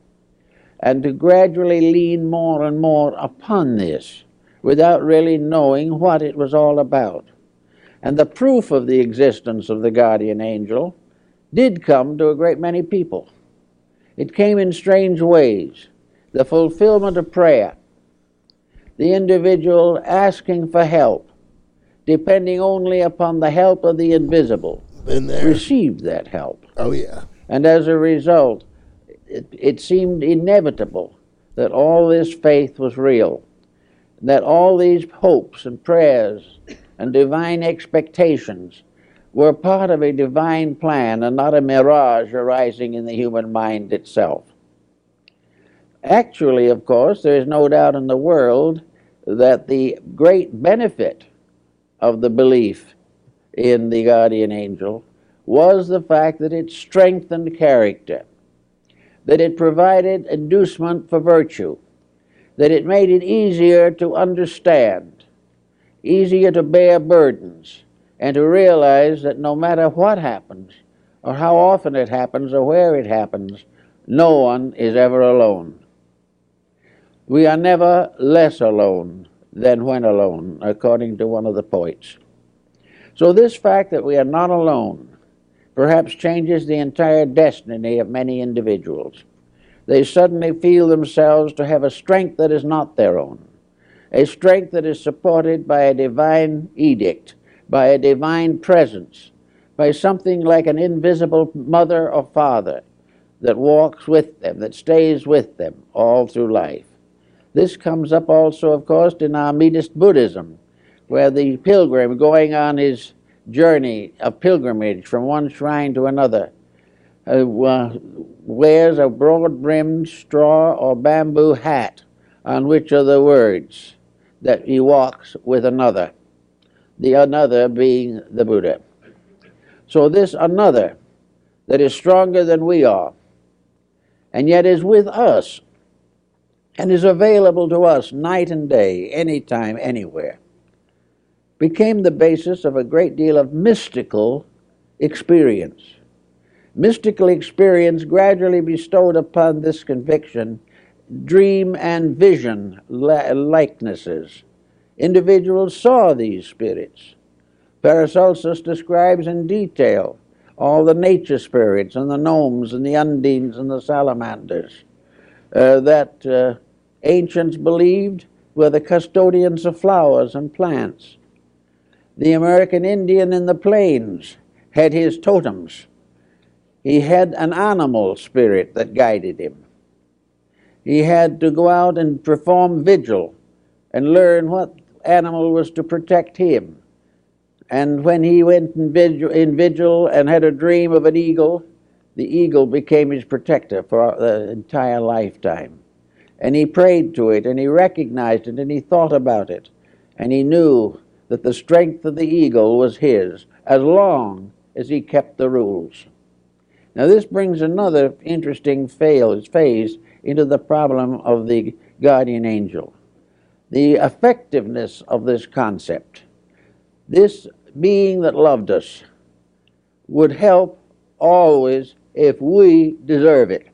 and to gradually lean more and more upon this without really knowing what it was all about. And the proof of the existence of the guardian angel did come to a great many people. It came in strange ways. The fulfillment of prayer, the individual asking for help, depending only upon the help of the invisible, received that help. Oh, yeah. And as a result, it, it seemed inevitable that all this faith was real, that all these hopes and prayers and divine expectations were part of a divine plan and not a mirage arising in the human mind itself. Actually, of course, there is no doubt in the world that the great benefit of the belief in the guardian angel was the fact that it strengthened character, that it provided inducement for virtue, that it made it easier to understand, easier to bear burdens, and to realize that no matter what happens, or how often it happens, or where it happens, no one is ever alone. We are never less alone than when alone, according to one of the poets. So, this fact that we are not alone, perhaps changes the entire destiny of many individuals. They suddenly feel themselves to have a strength that is not their own, a strength that is supported by a divine edict, by a divine presence, by something like an invisible mother or father that walks with them, that stays with them all through life. This comes up also, of course, in Amidist Buddhism, where the pilgrim going on his journey of pilgrimage from one shrine to another uh, wears a broad brimmed straw or bamboo hat on which are the words that he walks with another, the another being the Buddha. So, this another that is stronger than we are, and yet is with us, and is available to us night and day, anytime, anywhere, became the basis of a great deal of mystical experience. Mystical experience gradually bestowed upon this conviction dream and vision likenesses. Individuals saw these spirits. Paracelsus describes in detail all the nature spirits and the gnomes and the undines and the salamanders uh, that uh, ancients believed were the custodians of flowers and plants. The American Indian in the plains had his totems. He had an animal spirit that guided him. He had to go out and perform vigil and learn what animal was to protect him. And when he went in vigil, in vigil and had a dream of an eagle, the eagle became his protector for the entire lifetime. And he prayed to it, and he recognized it, and he thought about it, and he knew that the strength of the eagle was his as long as he kept the rules. Now, this brings another interesting phase into the problem of the guardian angel. The effectiveness of this concept. This being that loved us would help always if we deserve it.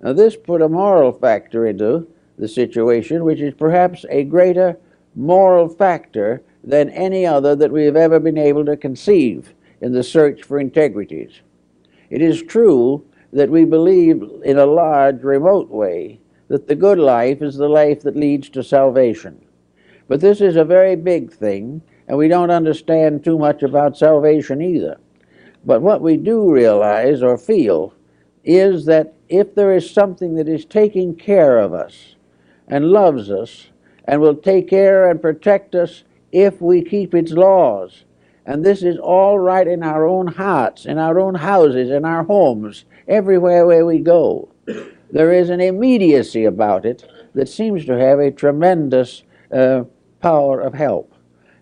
Now, this put a moral factor into the situation, which is perhaps a greater moral factor than any other that we have ever been able to conceive in the search for integrities. It is true that we believe in a large, remote way that the good life is the life that leads to salvation. But this is a very big thing, and we don't understand too much about salvation either. But what we do realize or feel is that if there is something that is taking care of us and loves us and will take care and protect us if we keep its laws. And this is all right in our own hearts, in our own houses, in our homes, everywhere where we go. There is an immediacy about it that seems to have a tremendous uh, power of help.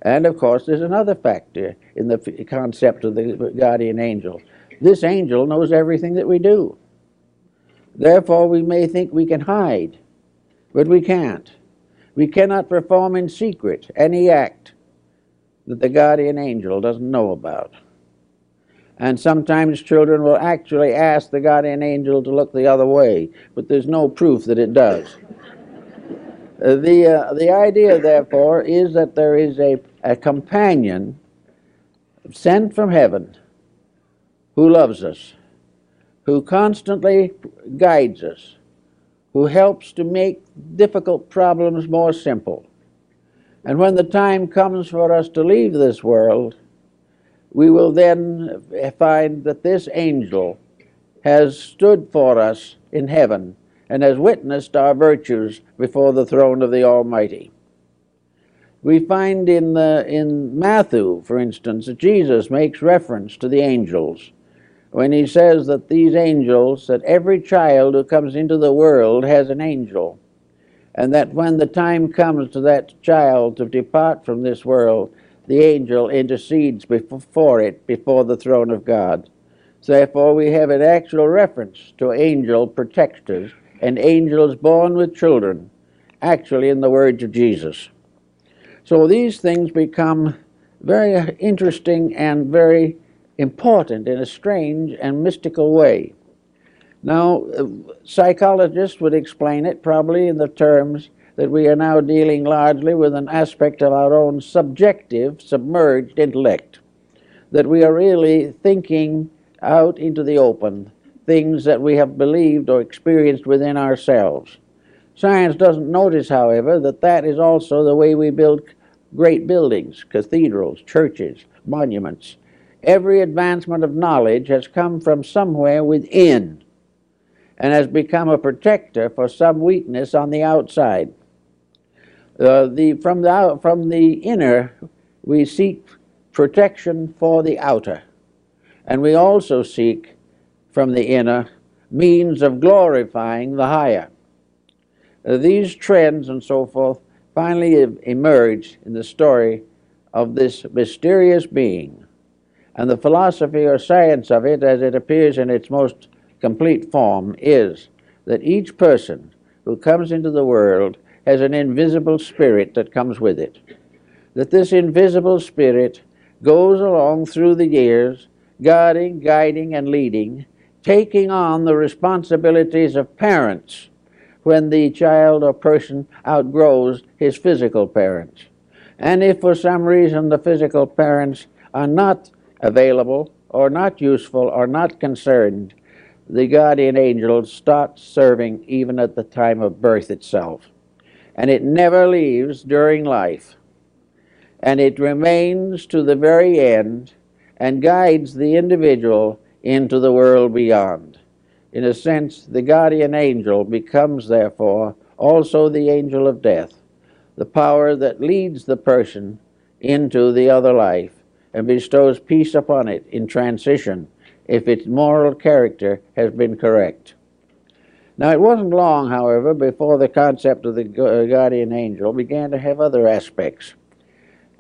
And of course, there's another factor in the concept of the guardian angel. This angel knows everything that we do. Therefore, we may think we can hide, but we can't. We cannot perform in secret any act that the guardian angel doesn't know about. And sometimes children will actually ask the guardian angel to look the other way, but there's no proof that it does. the, uh, the idea, therefore, is that there is a, a companion sent from heaven who loves us, who constantly guides us, who helps to make difficult problems more simple. And when the time comes for us to leave this world, we will then find that this angel has stood for us in heaven and has witnessed our virtues before the throne of the Almighty. We find in, the, in Matthew, for instance, that Jesus makes reference to the angels when he says that these angels, that every child who comes into the world has an angel, and that when the time comes to that child to depart from this world, the angel intercedes before it, before the throne of God. Therefore, we have an actual reference to angel protectors and angels born with children, actually in the words of Jesus. So these things become very interesting and very important in a strange and mystical way. Now, psychologists would explain it probably in the terms that we are now dealing largely with an aspect of our own subjective, submerged intellect. that we are really thinking out into the open things that we have believed or experienced within ourselves. Science doesn't notice, however, that that is also the way we build great buildings, cathedrals, churches, monuments. Every advancement of knowledge has come from somewhere within and has become a protector for some weakness on the outside. Uh, the, from, the, from the inner, we seek protection for the outer. And we also seek from the inner means of glorifying the higher. Uh, these trends and so forth finally emerged in the story of this mysterious being. And the philosophy or science of it, as it appears in its most complete form, is that each person who comes into the world has an invisible spirit that comes with it. That this invisible spirit goes along through the years, guarding, guiding, and leading, taking on the responsibilities of parents when the child or person outgrows his physical parents. And if for some reason the physical parents are not available or not useful or not concerned, the guardian angel starts serving even at the time of birth itself. And it never leaves during life. And it remains to the very end and guides the individual into the world beyond. In a sense, the guardian angel becomes, therefore, also the angel of death, the power that leads the person into the other life and bestows peace upon it in transition if its moral character has been correct. Now, it wasn't long, however, before the concept of the guardian angel began to have other aspects.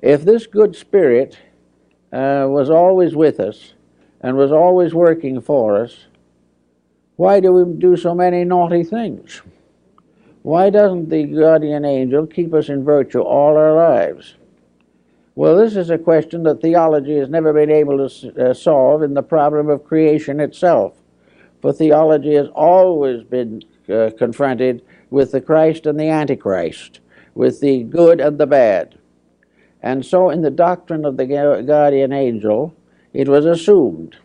If this good spirit uh, was always with us and was always working for us, why do we do so many naughty things? Why doesn't the guardian angel keep us in virtue all our lives? Well, this is a question that theology has never been able to uh, solve in the problem of creation itself. For theology has always been uh, confronted with the Christ and the Antichrist, with the good and the bad. And so, in the doctrine of the guardian angel, it was assumed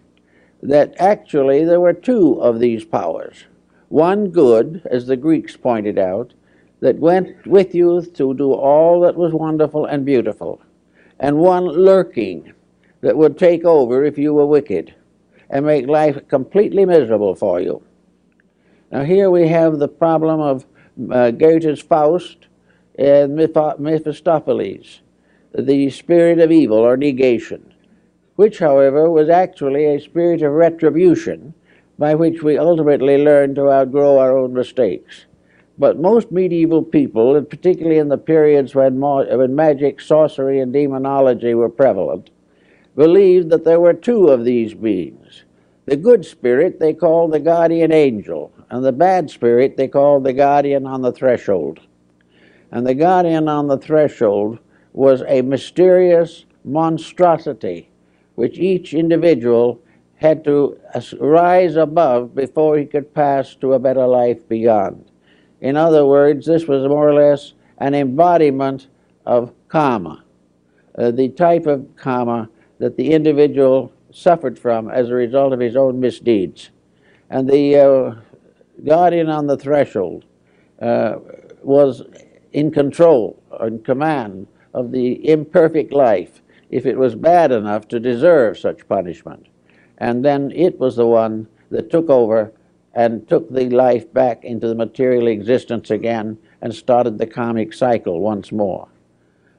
that actually there were two of these powers. One good, as the Greeks pointed out, that went with you to do all that was wonderful and beautiful, and one lurking that would take over if you were wicked and make life completely miserable for you. Now, here we have the problem of uh, Goethe's Faust and Mephistopheles, the spirit of evil or negation which, however, was actually a spirit of retribution by which we ultimately learn to outgrow our own mistakes. But most medieval people, and particularly in the periods when, when magic, sorcery, and demonology were prevalent, believed that there were two of these beings. The good spirit they called the guardian angel, and the bad spirit they called the guardian on the threshold. And the guardian on the threshold was a mysterious monstrosity which each individual had to rise above before he could pass to a better life beyond. In other words, this was more or less an embodiment of karma, uh, the type of karma that the individual suffered from as a result of his own misdeeds. And the uh, guardian on the threshold uh, was in control, in command of the imperfect life if it was bad enough to deserve such punishment. And then it was the one that took over and took the life back into the material existence again and started the karmic cycle once more.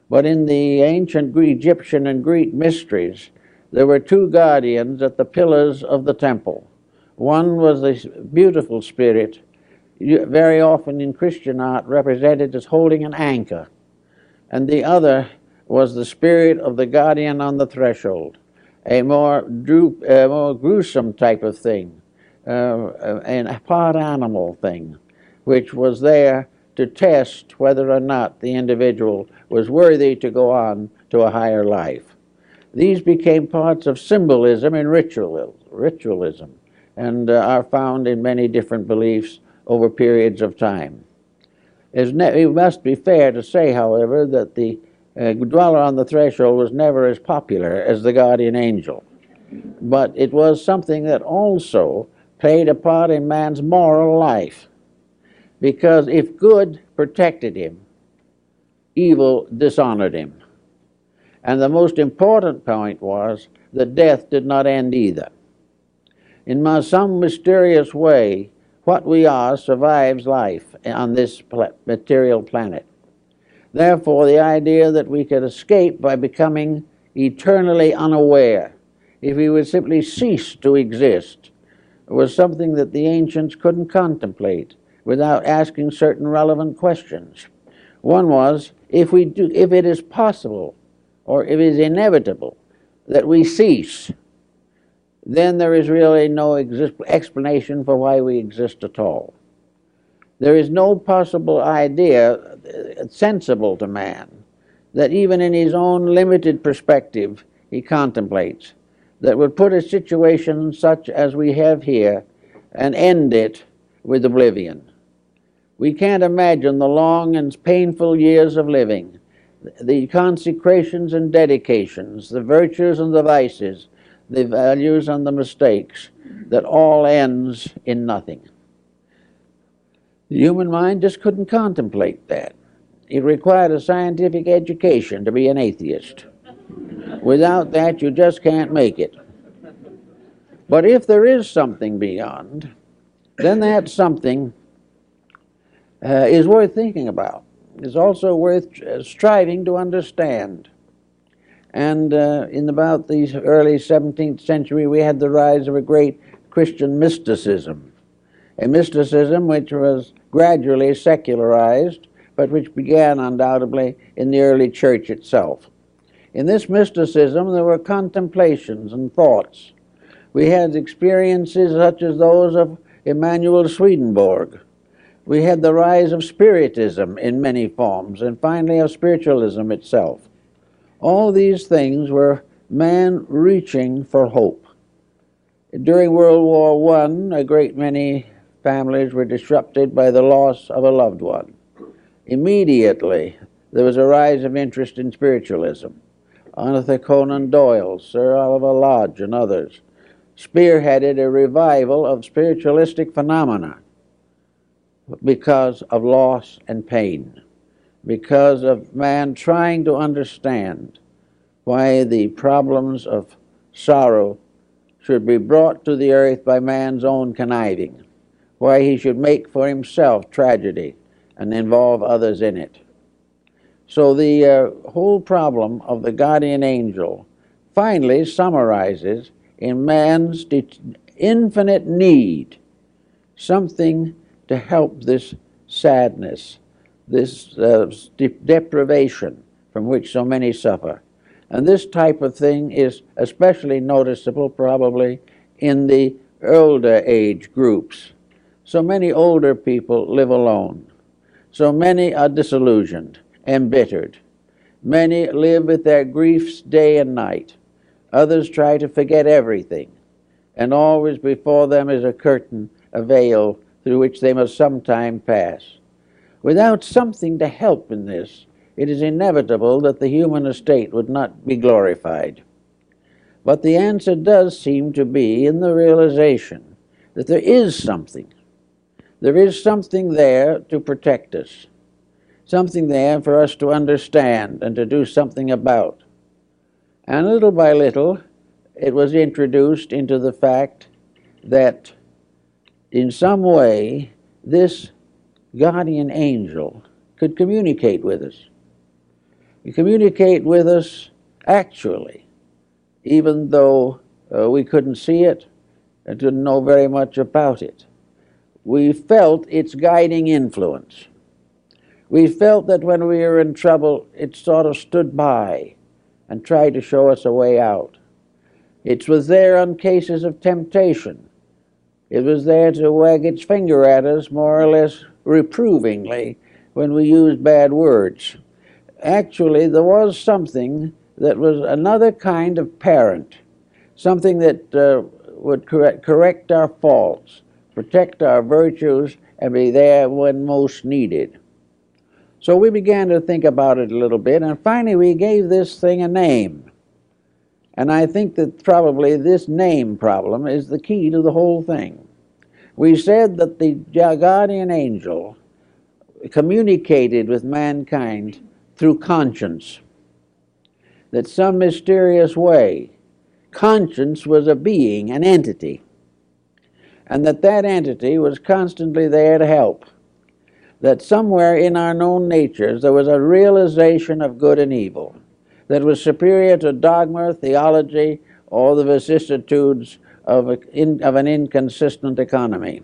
But in the ancient Egyptian and Greek mysteries, there were two guardians at the pillars of the temple. One was this beautiful spirit, very often in Christian art represented as holding an anchor, and the other was the spirit of the guardian on the threshold, a more, droop, a more gruesome type of thing, uh, a part animal thing, which was there to test whether or not the individual was worthy to go on to a higher life. These became parts of symbolism and ritual, ritualism and uh, are found in many different beliefs over periods of time. It must be fair to say, however, that the uh, dweller on the threshold was never as popular as the guardian angel. But it was something that also played a part in man's moral life. Because if good protected him, evil dishonored him. And the most important point was that death did not end either. In some mysterious way, what we are survives life on this material planet. Therefore, the idea that we could escape by becoming eternally unaware, if we would simply cease to exist, was something that the ancients couldn't contemplate without asking certain relevant questions. One was if we do if it is possible or if it is inevitable that we cease, then there is really no explanation for why we exist at all. There is no possible idea sensible to man that even in his own limited perspective he contemplates that would put a situation such as we have here and end it with oblivion. We can't imagine the long and painful years of living, the consecrations and dedications, the virtues and the vices, the values and the mistakes, that all ends in nothing. The human mind just couldn't contemplate that. It required a scientific education to be an atheist. Without that, you just can't make it. But if there is something beyond, then that something uh, is worth thinking about. It's also worth uh, striving to understand. And uh, in about the early 17th century, we had the rise of a great Christian mysticism, a mysticism which was gradually secularized, but which began undoubtedly in the early church itself. In this mysticism, there were contemplations and thoughts. We had experiences such as those of Emanuel Swedenborg. We had the rise of Spiritism in many forms, and finally of spiritualism itself. All these things were man reaching for hope. During World War I, a great many families were disrupted by the loss of a loved one. Immediately, there was a rise of interest in spiritualism. Arthur Conan Doyle, Sir Oliver Lodge, and others spearheaded a revival of spiritualistic phenomena because of loss and pain, because of man trying to understand why the problems of sorrow should be brought to the earth by man's own conniving why he should make for himself tragedy and involve others in it. So the uh, whole problem of the guardian angel finally summarizes in man's infinite need something to help this sadness, this uh, deprivation from which so many suffer. And this type of thing is especially noticeable probably in the older age groups so many older people live alone. So many are disillusioned, embittered. Many live with their griefs day and night. Others try to forget everything, and always before them is a curtain, a veil, through which they must sometime pass. Without something to help in this, it is inevitable that the human estate would not be glorified. But the answer does seem to be in the realization that there is something there is something there to protect us, something there for us to understand and to do something about. And little by little, it was introduced into the fact that in some way this guardian angel could communicate with us. communicate with us actually, even though uh, we couldn't see it and didn't know very much about it we felt its guiding influence. We felt that when we were in trouble, it sort of stood by and tried to show us a way out. It was there on cases of temptation. It was there to wag its finger at us more or less reprovingly when we used bad words. Actually, there was something that was another kind of parent, something that uh, would correct, correct our faults, protect our virtues, and be there when most needed. So we began to think about it a little bit, and finally we gave this thing a name. And I think that probably this name problem is the key to the whole thing. We said that the guardian angel communicated with mankind through conscience, that some mysterious way, conscience was a being, an entity, and that that entity was constantly there to help that somewhere in our known natures there was a realization of good and evil that was superior to dogma, theology, or the vicissitudes of, a, in, of an inconsistent economy.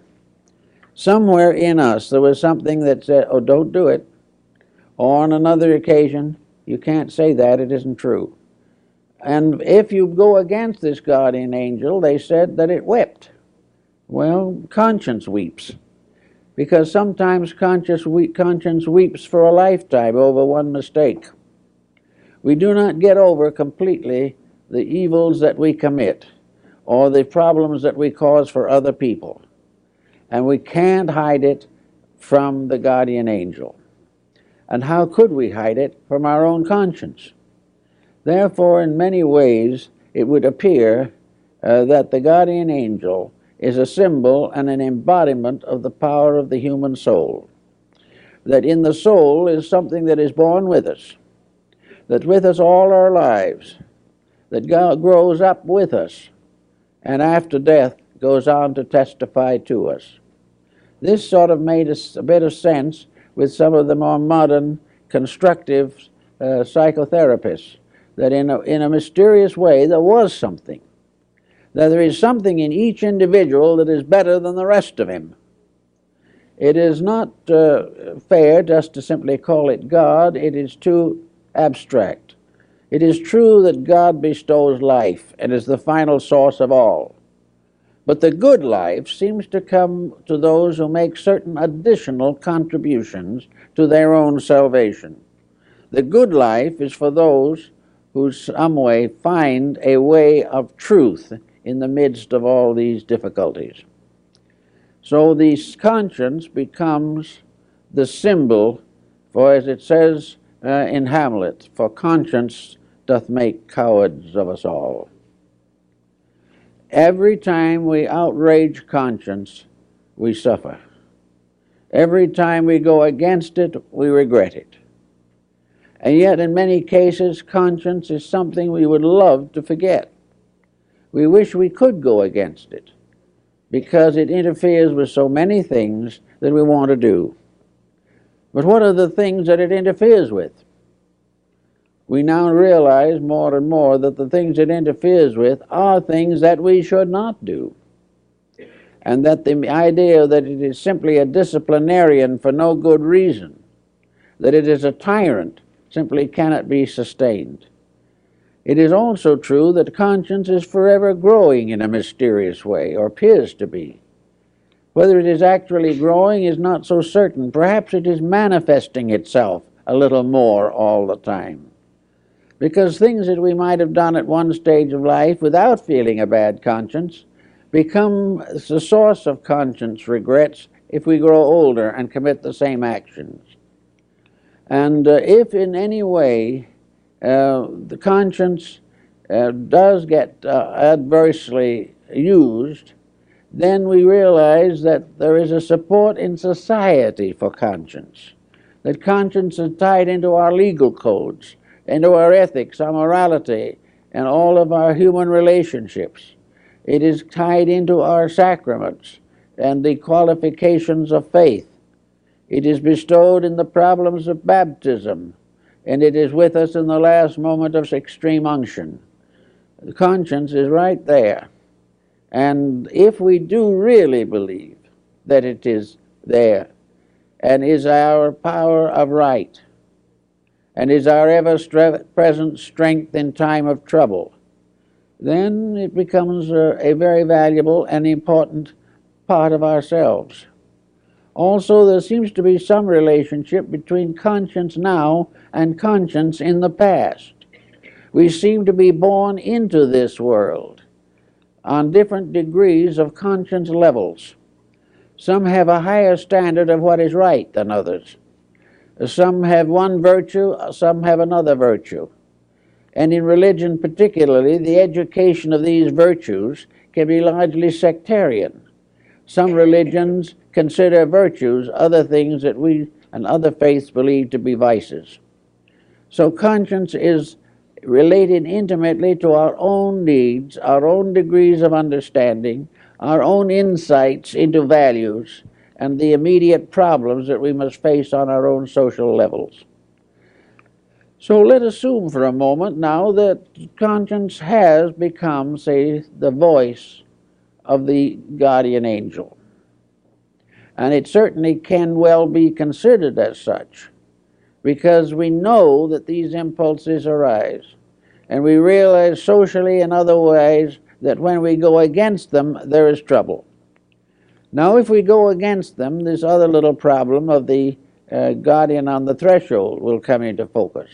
Somewhere in us there was something that said, oh, don't do it. Or on another occasion, you can't say that, it isn't true. And if you go against this guardian angel, they said that it wept. Well, conscience weeps because sometimes conscience, conscience weeps for a lifetime over one mistake. We do not get over completely the evils that we commit or the problems that we cause for other people. And we can't hide it from the guardian angel. And how could we hide it from our own conscience? Therefore, in many ways, it would appear uh, that the guardian angel is a symbol and an embodiment of the power of the human soul. That in the soul is something that is born with us, that with us all our lives, that grows up with us, and after death goes on to testify to us. This sort of made a, a bit of sense with some of the more modern constructive uh, psychotherapists, that in a, in a mysterious way there was something that there is something in each individual that is better than the rest of him. It is not uh, fair just to simply call it God, it is too abstract. It is true that God bestows life and is the final source of all. But the good life seems to come to those who make certain additional contributions to their own salvation. The good life is for those who some way find a way of truth in the midst of all these difficulties. So the conscience becomes the symbol for, as it says uh, in Hamlet, for conscience doth make cowards of us all. Every time we outrage conscience, we suffer. Every time we go against it, we regret it. And yet, in many cases, conscience is something we would love to forget. We wish we could go against it because it interferes with so many things that we want to do. But what are the things that it interferes with? We now realize more and more that the things it interferes with are things that we should not do. And that the idea that it is simply a disciplinarian for no good reason, that it is a tyrant, simply cannot be sustained. It is also true that conscience is forever growing in a mysterious way, or appears to be. Whether it is actually growing is not so certain. Perhaps it is manifesting itself a little more all the time. Because things that we might have done at one stage of life without feeling a bad conscience become the source of conscience regrets if we grow older and commit the same actions. And uh, if in any way the conscience uh, does get uh, adversely used, then we realize that there is a support in society for conscience. That conscience is tied into our legal codes, into our ethics, our morality, and all of our human relationships. It is tied into our sacraments and the qualifications of faith. It is bestowed in the problems of baptism and it is with us in the last moment of extreme unction. The conscience is right there. And if we do really believe that it is there and is our power of right and is our ever present strength in time of trouble, then it becomes a, a very valuable and important part of ourselves. Also, there seems to be some relationship between conscience now and conscience in the past. We seem to be born into this world on different degrees of conscience levels. Some have a higher standard of what is right than others. Some have one virtue, some have another virtue. And in religion, particularly, the education of these virtues can be largely sectarian. Some religions consider virtues other things that we and other faiths believe to be vices. So conscience is related intimately to our own needs, our own degrees of understanding, our own insights into values, and the immediate problems that we must face on our own social levels. So let us assume for a moment now that conscience has become, say, the voice of the guardian angel. And it certainly can well be considered as such because we know that these impulses arise. And we realize socially and other ways that when we go against them, there is trouble. Now, if we go against them, this other little problem of the uh, guardian on the threshold will come into focus.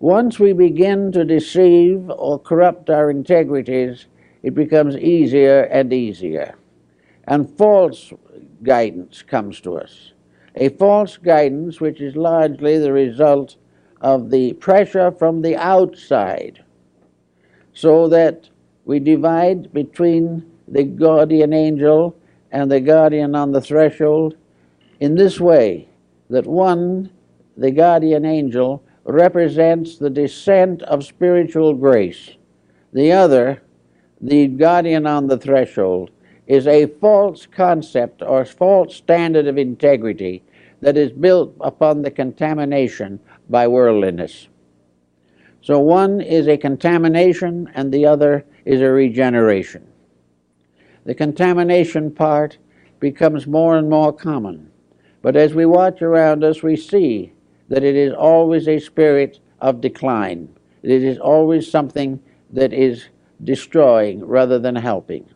Once we begin to deceive or corrupt our integrities, it becomes easier and easier. And false guidance comes to us. A false guidance which is largely the result of the pressure from the outside, so that we divide between the guardian angel and the guardian on the threshold in this way that one, the guardian angel, represents the descent of spiritual grace, the other, the guardian on the threshold, is a false concept or false standard of integrity that is built upon the contamination by worldliness. So one is a contamination and the other is a regeneration. The contamination part becomes more and more common. But as we watch around us, we see that it is always a spirit of decline. It is always something that is destroying rather than helping.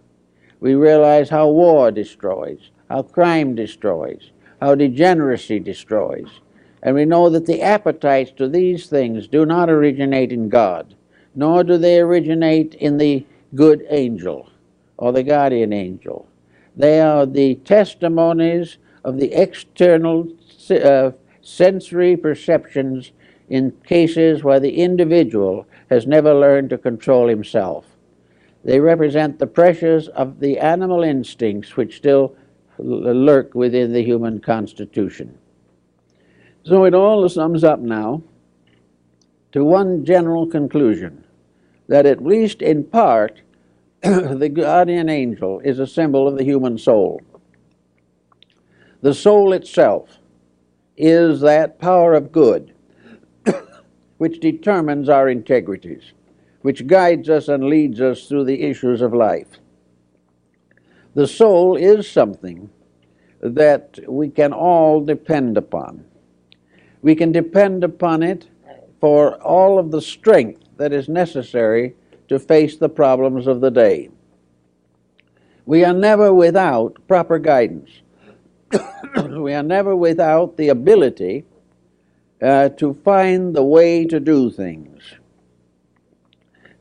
We realize how war destroys, how crime destroys, how degeneracy destroys. And we know that the appetites to these things do not originate in God, nor do they originate in the good angel or the guardian angel. They are the testimonies of the external uh, sensory perceptions in cases where the individual has never learned to control himself. They represent the pressures of the animal instincts which still lurk within the human constitution. So it all sums up now to one general conclusion that, at least in part, the guardian angel is a symbol of the human soul. The soul itself is that power of good which determines our integrities which guides us and leads us through the issues of life. The soul is something that we can all depend upon. We can depend upon it for all of the strength that is necessary to face the problems of the day. We are never without proper guidance. we are never without the ability uh, to find the way to do things.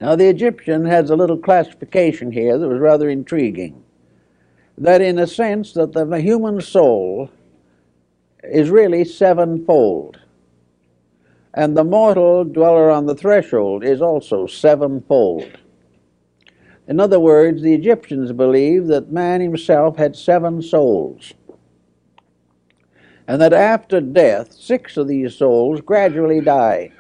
Now, the Egyptian has a little classification here that was rather intriguing. That, in a sense, that the human soul is really sevenfold, and the mortal dweller on the threshold is also sevenfold. In other words, the Egyptians believed that man himself had seven souls, and that after death, six of these souls gradually die,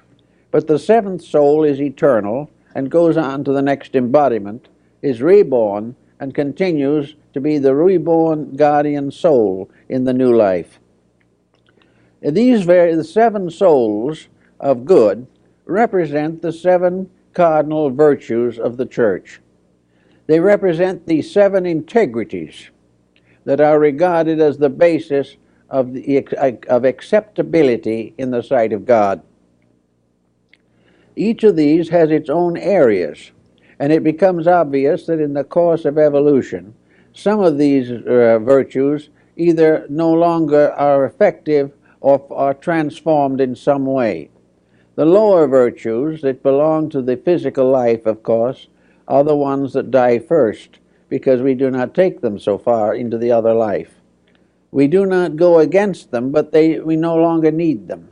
but the seventh soul is eternal and goes on to the next embodiment, is reborn and continues to be the reborn guardian soul in the new life. These very, the seven souls of good represent the seven cardinal virtues of the church. They represent the seven integrities that are regarded as the basis of, the, of acceptability in the sight of God. Each of these has its own areas, and it becomes obvious that in the course of evolution, some of these uh, virtues either no longer are effective or are transformed in some way. The lower virtues that belong to the physical life, of course, are the ones that die first, because we do not take them so far into the other life. We do not go against them, but they, we no longer need them.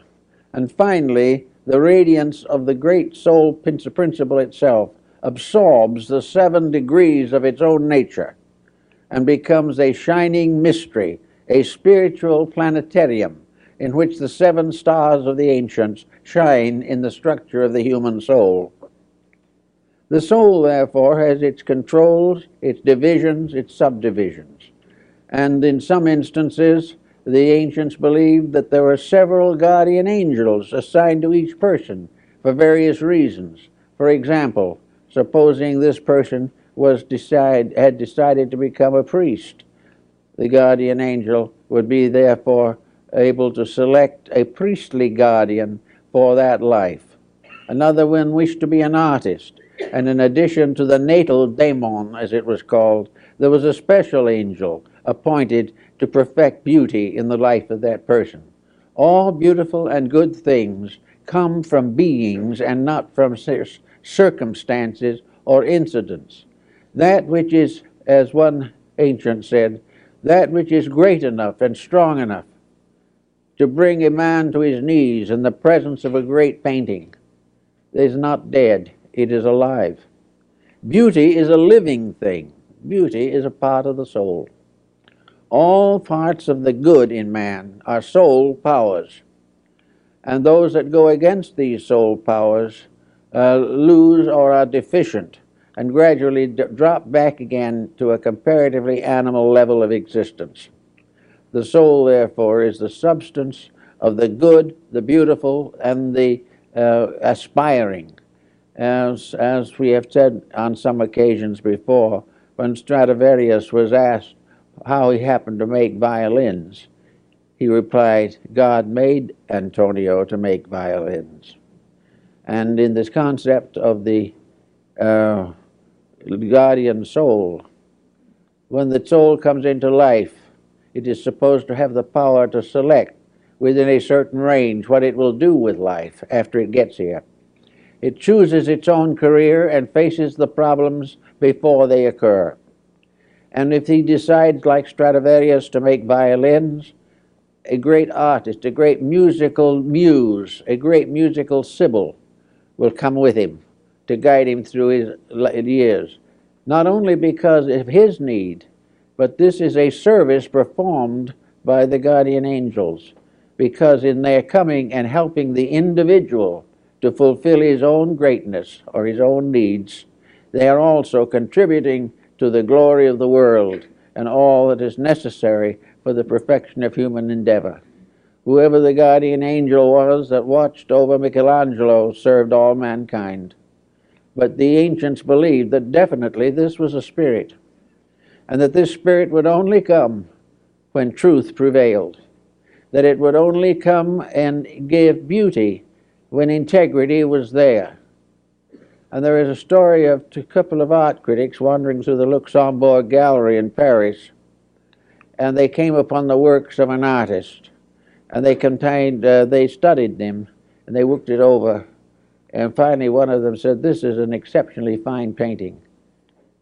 And finally, the radiance of the great soul principle itself absorbs the seven degrees of its own nature and becomes a shining mystery, a spiritual planetarium in which the seven stars of the ancients shine in the structure of the human soul. The soul, therefore, has its controls, its divisions, its subdivisions and in some instances, the ancients believed that there were several guardian angels assigned to each person for various reasons. For example, supposing this person was decide, had decided to become a priest, the guardian angel would be therefore able to select a priestly guardian for that life. Another one wished to be an artist, and in addition to the natal daemon, as it was called, there was a special angel appointed to perfect beauty in the life of that person. All beautiful and good things come from beings and not from circumstances or incidents. That which is, as one ancient said, that which is great enough and strong enough to bring a man to his knees in the presence of a great painting is not dead, it is alive. Beauty is a living thing. Beauty is a part of the soul. All parts of the good in man are soul powers. And those that go against these soul powers uh, lose or are deficient and gradually drop back again to a comparatively animal level of existence. The soul, therefore, is the substance of the good, the beautiful, and the uh, aspiring. As, as we have said on some occasions before, when Stradivarius was asked how he happened to make violins. He replied, God made Antonio to make violins. And in this concept of the uh, guardian soul, when the soul comes into life, it is supposed to have the power to select within a certain range what it will do with life after it gets here. It chooses its own career and faces the problems before they occur. And if he decides, like Stradivarius, to make violins, a great artist, a great musical muse, a great musical sibyl will come with him to guide him through his years. Not only because of his need, but this is a service performed by the guardian angels, because in their coming and helping the individual to fulfill his own greatness or his own needs, they are also contributing to the glory of the world and all that is necessary for the perfection of human endeavor. Whoever the guardian angel was that watched over Michelangelo served all mankind. But the ancients believed that definitely this was a spirit, and that this spirit would only come when truth prevailed, that it would only come and give beauty when integrity was there and there is a story of a couple of art critics wandering through the Luxembourg Gallery in Paris, and they came upon the works of an artist, and they contained, uh, they studied them, and they looked it over, and finally one of them said, "This is an exceptionally fine painting,"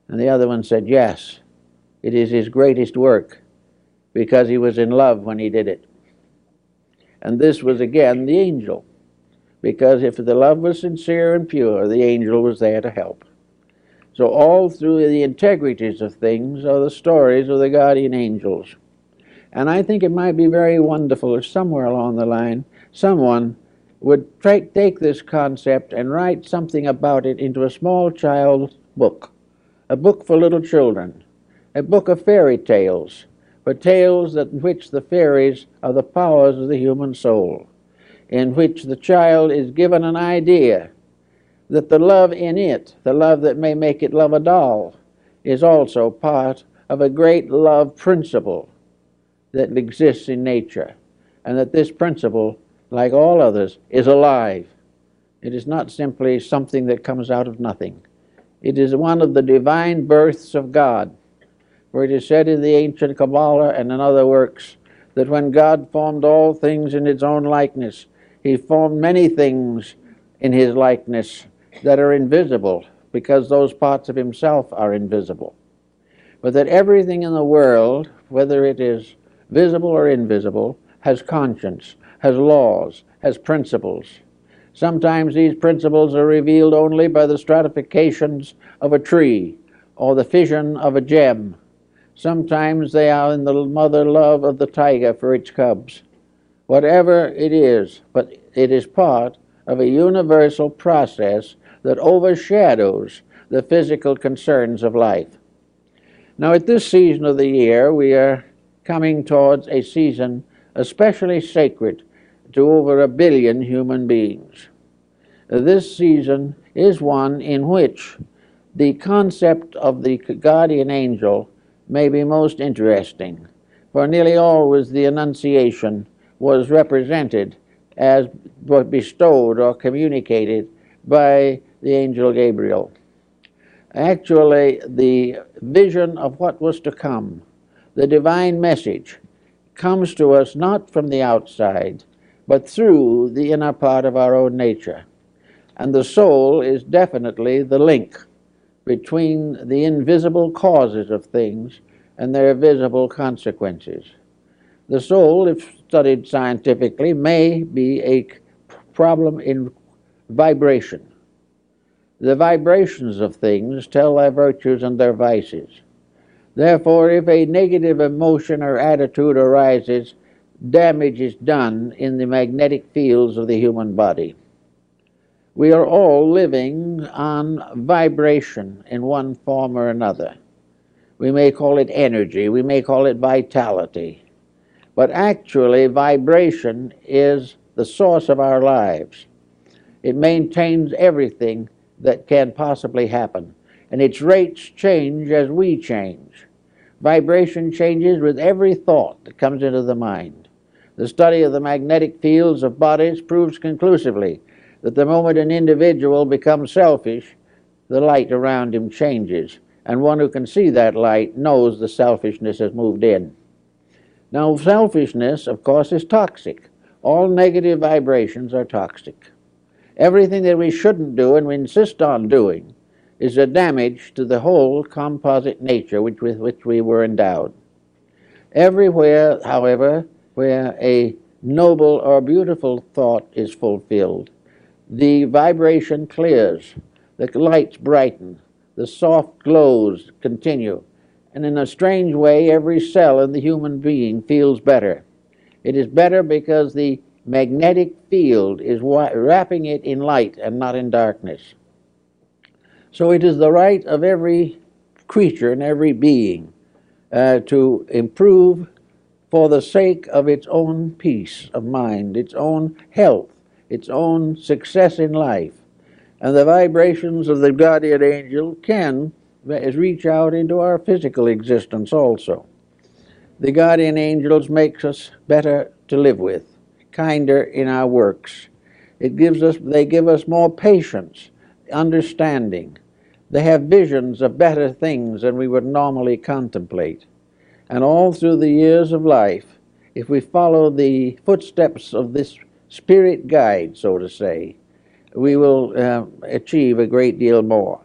and the other one said, "Yes, it is his greatest work, because he was in love when he did it." And this was again the angel because if the love was sincere and pure, the angel was there to help. So, all through the integrities of things are the stories of the guardian angels. And I think it might be very wonderful if somewhere along the line someone would take this concept and write something about it into a small child's book, a book for little children, a book of fairy tales, for tales that, in which the fairies are the powers of the human soul in which the child is given an idea that the love in it, the love that may make it love a doll, is also part of a great love principle that exists in nature, and that this principle, like all others, is alive. It is not simply something that comes out of nothing. It is one of the divine births of God. For it is said in the ancient Kabbalah and in other works that when God formed all things in his own likeness, he formed many things in his likeness that are invisible because those parts of himself are invisible. But that everything in the world, whether it is visible or invisible, has conscience, has laws, has principles. Sometimes these principles are revealed only by the stratifications of a tree or the fission of a gem. Sometimes they are in the mother love of the tiger for its cubs. Whatever it is, but it is part of a universal process that overshadows the physical concerns of life. Now, at this season of the year, we are coming towards a season especially sacred to over a billion human beings. This season is one in which the concept of the guardian angel may be most interesting, for nearly always the Annunciation was represented as bestowed or communicated by the angel Gabriel. Actually, the vision of what was to come, the divine message, comes to us not from the outside, but through the inner part of our own nature. And the soul is definitely the link between the invisible causes of things and their visible consequences. The soul, if studied scientifically, may be a problem in vibration. The vibrations of things tell their virtues and their vices. Therefore, if a negative emotion or attitude arises, damage is done in the magnetic fields of the human body. We are all living on vibration in one form or another. We may call it energy, we may call it vitality, but actually, vibration is the source of our lives. It maintains everything that can possibly happen, and its rates change as we change. Vibration changes with every thought that comes into the mind. The study of the magnetic fields of bodies proves conclusively that the moment an individual becomes selfish, the light around him changes, and one who can see that light knows the selfishness has moved in. Now, selfishness, of course, is toxic. All negative vibrations are toxic. Everything that we shouldn't do and we insist on doing is a damage to the whole composite nature which, with which we were endowed. Everywhere, however, where a noble or beautiful thought is fulfilled, the vibration clears, the lights brighten, the soft glows continue, and in a strange way, every cell in the human being feels better. It is better because the magnetic field is wrapping it in light and not in darkness. So it is the right of every creature and every being uh, to improve for the sake of its own peace of mind, its own health, its own success in life. And the vibrations of the guardian angel can reach out into our physical existence also. The guardian angels makes us better to live with, kinder in our works. It gives us they give us more patience, understanding. They have visions of better things than we would normally contemplate. And all through the years of life, if we follow the footsteps of this spirit guide, so to say, we will uh, achieve a great deal more.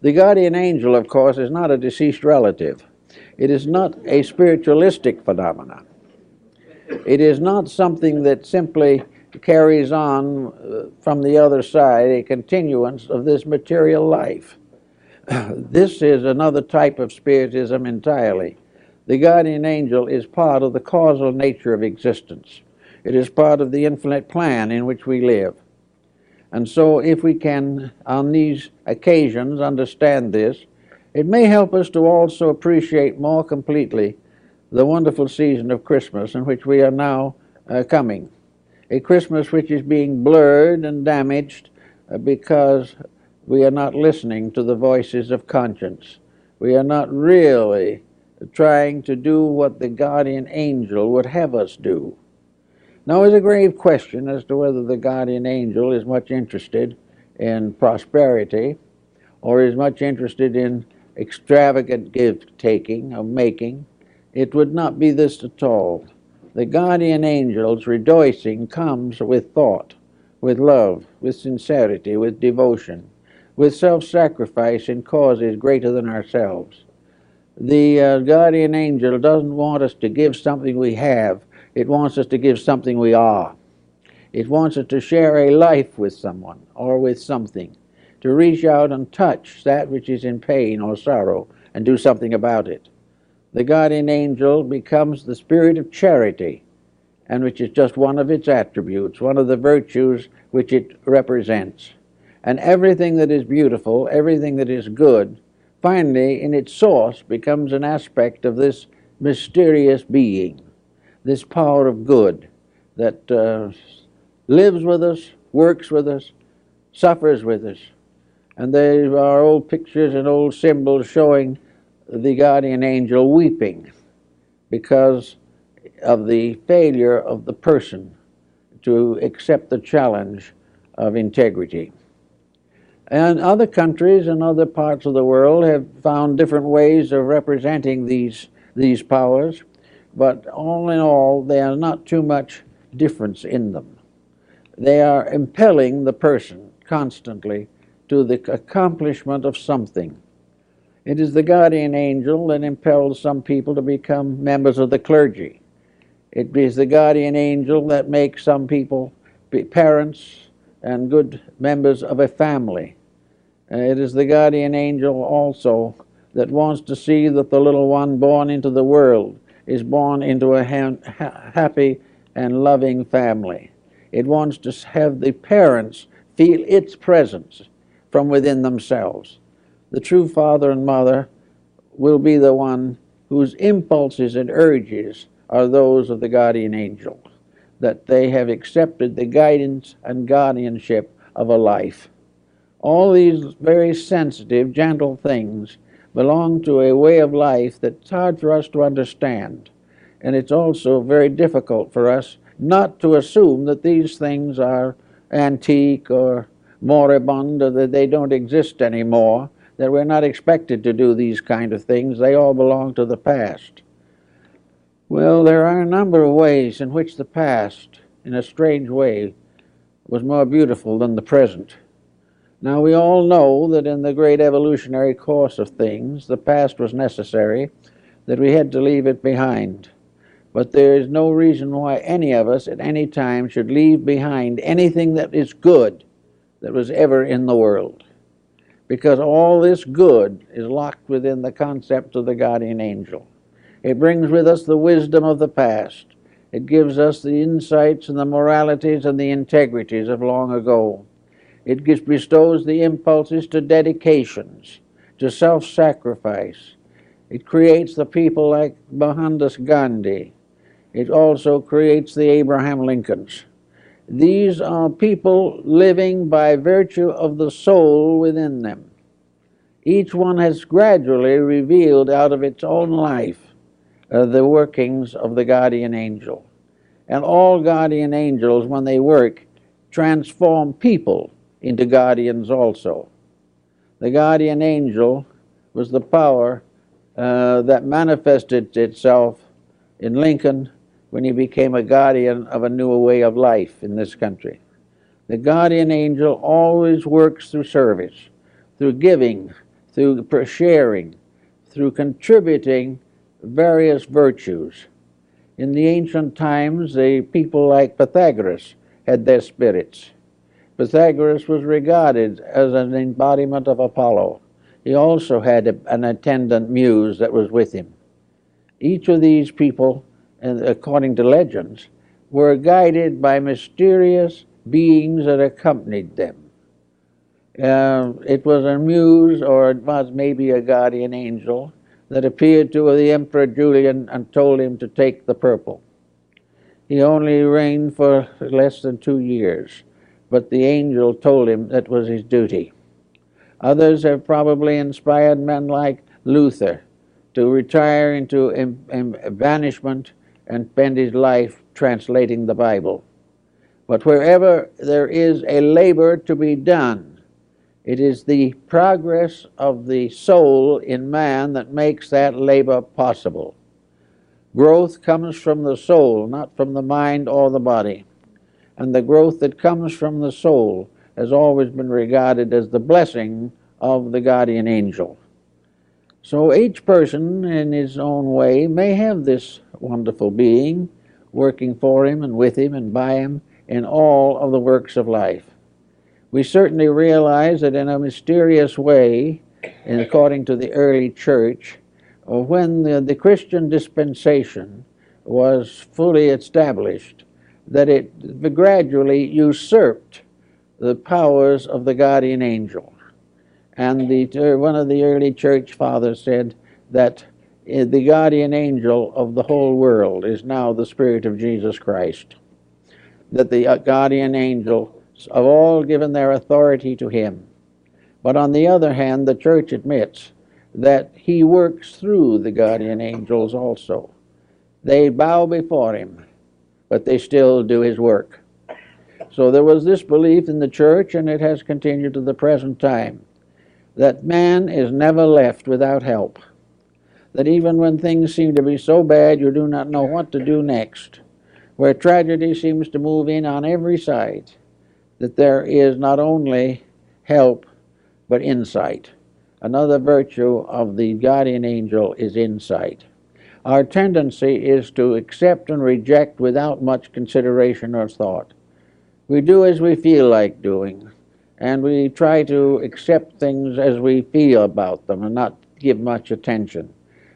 The guardian angel, of course, is not a deceased relative. It is not a spiritualistic phenomenon. It is not something that simply carries on uh, from the other side, a continuance of this material life. this is another type of spiritism entirely. The guardian angel is part of the causal nature of existence. It is part of the infinite plan in which we live. And so, if we can, on these occasions, understand this, it may help us to also appreciate more completely the wonderful season of Christmas in which we are now uh, coming. A Christmas which is being blurred and damaged uh, because we are not listening to the voices of conscience. We are not really trying to do what the guardian angel would have us do. Now, it's a grave question as to whether the guardian angel is much interested in prosperity or is much interested in extravagant gift taking or making. It would not be this at all. The guardian angel's rejoicing comes with thought, with love, with sincerity, with devotion, with self sacrifice in causes greater than ourselves. The uh, guardian angel doesn't want us to give something we have, it wants us to give something we are. It wants us to share a life with someone or with something, to reach out and touch that which is in pain or sorrow and do something about it. The guardian angel becomes the spirit of charity, and which is just one of its attributes, one of the virtues which it represents. And everything that is beautiful, everything that is good, finally, in its source, becomes an aspect of this mysterious being, this power of good that uh, lives with us, works with us, suffers with us. And there are old pictures and old symbols showing the guardian angel weeping because of the failure of the person to accept the challenge of integrity. And other countries and other parts of the world have found different ways of representing these, these powers, but all in all, there is not too much difference in them. They are impelling the person constantly to the accomplishment of something. It is the guardian angel that impels some people to become members of the clergy. It is the guardian angel that makes some people be parents and good members of a family. Uh, it is the guardian angel also that wants to see that the little one born into the world is born into a ha- happy and loving family. It wants to have the parents feel its presence from within themselves. The true father and mother will be the one whose impulses and urges are those of the guardian angel, that they have accepted the guidance and guardianship of a life. All these very sensitive, gentle things belong to a way of life that's hard for us to understand. And it's also very difficult for us not to assume that these things are antique or moribund or that they don't exist anymore, that we're not expected to do these kind of things. They all belong to the past. Well, there are a number of ways in which the past, in a strange way, was more beautiful than the present. Now, we all know that in the great evolutionary course of things, the past was necessary, that we had to leave it behind. But there is no reason why any of us at any time should leave behind anything that is good that was ever in the world. Because all this good is locked within the concept of the guardian angel. It brings with us the wisdom of the past. It gives us the insights and the moralities and the integrities of long ago. It gives, bestows the impulses to dedications, to self sacrifice. It creates the people like Mohandas Gandhi. It also creates the Abraham Lincolns. These are people living by virtue of the soul within them. Each one has gradually revealed out of its own life uh, the workings of the guardian angel. And all guardian angels, when they work, transform people into guardians also. The guardian angel was the power uh, that manifested itself in Lincoln when he became a guardian of a new way of life in this country. The guardian angel always works through service, through giving, through sharing, through contributing various virtues. In the ancient times, the people like Pythagoras had their spirits. Pythagoras was regarded as an embodiment of Apollo. He also had a, an attendant muse that was with him. Each of these people, according to legends, were guided by mysterious beings that accompanied them. Uh, it was a muse, or it was maybe a guardian angel, that appeared to the Emperor Julian and told him to take the purple. He only reigned for less than two years but the angel told him that was his duty. Others have probably inspired men like Luther to retire into banishment and spend his life translating the Bible. But wherever there is a labor to be done, it is the progress of the soul in man that makes that labor possible. Growth comes from the soul, not from the mind or the body and the growth that comes from the soul has always been regarded as the blessing of the guardian angel. So each person in his own way may have this wonderful being working for him and with him and by him in all of the works of life. We certainly realize that in a mysterious way, according to the early church, when the, the Christian dispensation was fully established, that it gradually usurped the powers of the guardian angel. And the, one of the early church fathers said that eh, the guardian angel of the whole world is now the Spirit of Jesus Christ. That the uh, guardian angels have all given their authority to him. But on the other hand, the church admits that he works through the guardian angels also. They bow before him, but they still do his work. So there was this belief in the church, and it has continued to the present time, that man is never left without help. That even when things seem to be so bad you do not know what to do next, where tragedy seems to move in on every side, that there is not only help, but insight. Another virtue of the guardian angel is insight. Our tendency is to accept and reject without much consideration or thought. We do as we feel like doing, and we try to accept things as we feel about them and not give much attention.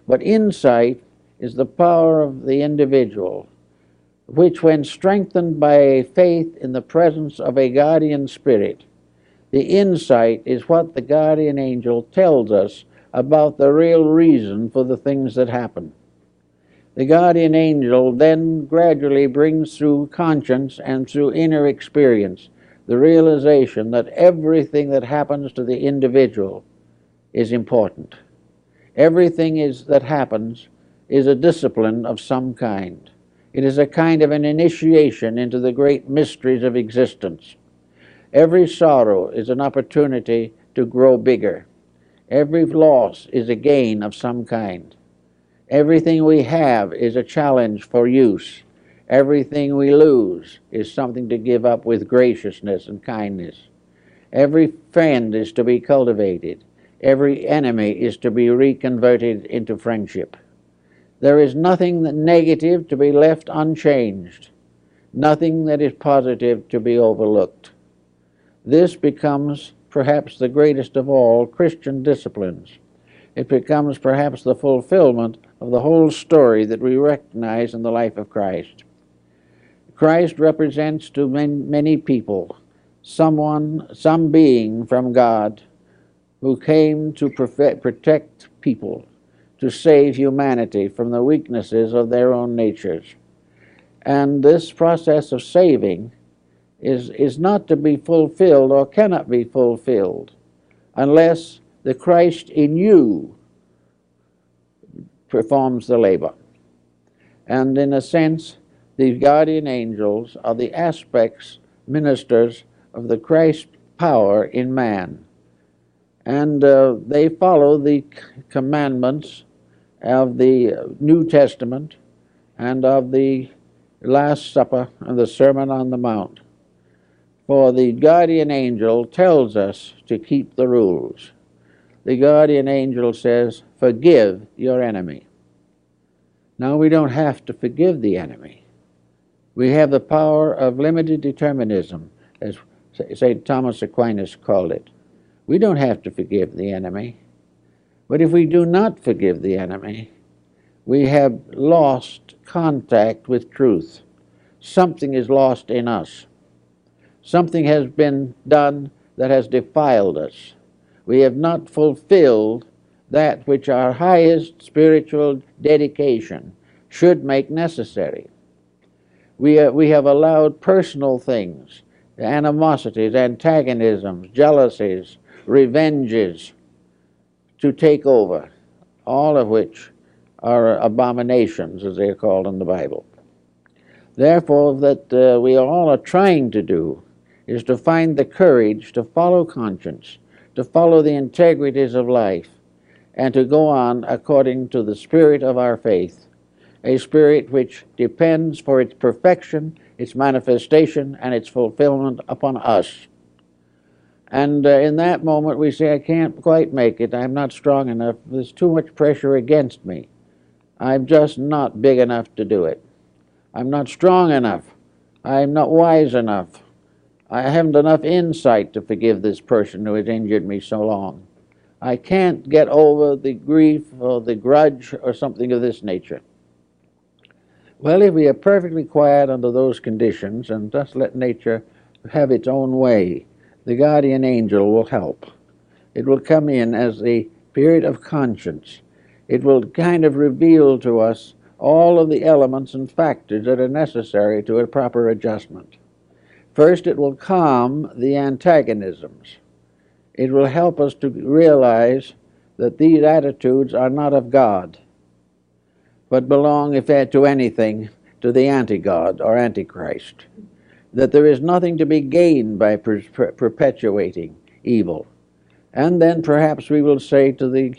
But insight is the power of the individual, which, when strengthened by faith in the presence of a guardian spirit, the insight is what the guardian angel tells us about the real reason for the things that happen. The guardian angel then gradually brings through conscience and through inner experience the realization that everything that happens to the individual is important. Everything is, that happens is a discipline of some kind. It is a kind of an initiation into the great mysteries of existence. Every sorrow is an opportunity to grow bigger. Every loss is a gain of some kind. Everything we have is a challenge for use. Everything we lose is something to give up with graciousness and kindness. Every friend is to be cultivated. Every enemy is to be reconverted into friendship. There is nothing negative to be left unchanged, nothing that is positive to be overlooked. This becomes perhaps the greatest of all Christian disciplines. It becomes perhaps the fulfillment of the whole story that we recognize in the life of Christ. Christ represents to many people someone, some being from God who came to protect people, to save humanity from the weaknesses of their own natures. And this process of saving is, is not to be fulfilled or cannot be fulfilled unless the Christ in you performs the labor. And in a sense, these guardian angels are the aspects, ministers of the Christ power in man. And uh, they follow the commandments of the New Testament and of the Last Supper and the Sermon on the Mount. For the guardian angel tells us to keep the rules. The guardian angel says, Forgive your enemy. Now, we don't have to forgive the enemy. We have the power of limited determinism, as St. Thomas Aquinas called it. We don't have to forgive the enemy. But if we do not forgive the enemy, we have lost contact with truth. Something is lost in us. Something has been done that has defiled us. We have not fulfilled that which our highest spiritual dedication should make necessary. We, uh, we have allowed personal things, animosities, antagonisms, jealousies, revenges to take over, all of which are abominations, as they are called in the Bible. Therefore, that uh, we all are trying to do is to find the courage to follow conscience, to follow the integrities of life, and to go on according to the spirit of our faith, a spirit which depends for its perfection, its manifestation, and its fulfillment upon us. And uh, in that moment, we say, I can't quite make it. I'm not strong enough. There's too much pressure against me. I'm just not big enough to do it. I'm not strong enough. I'm not wise enough. I haven't enough insight to forgive this person who has injured me so long. I can't get over the grief or the grudge or something of this nature. Well, if we are perfectly quiet under those conditions and just let nature have its own way, the guardian angel will help. It will come in as the period of conscience. It will kind of reveal to us all of the elements and factors that are necessary to a proper adjustment. First, it will calm the antagonisms. It will help us to realize that these attitudes are not of God, but belong, if to anything, to the anti God or Antichrist. That there is nothing to be gained by per- per- perpetuating evil. And then perhaps we will say to the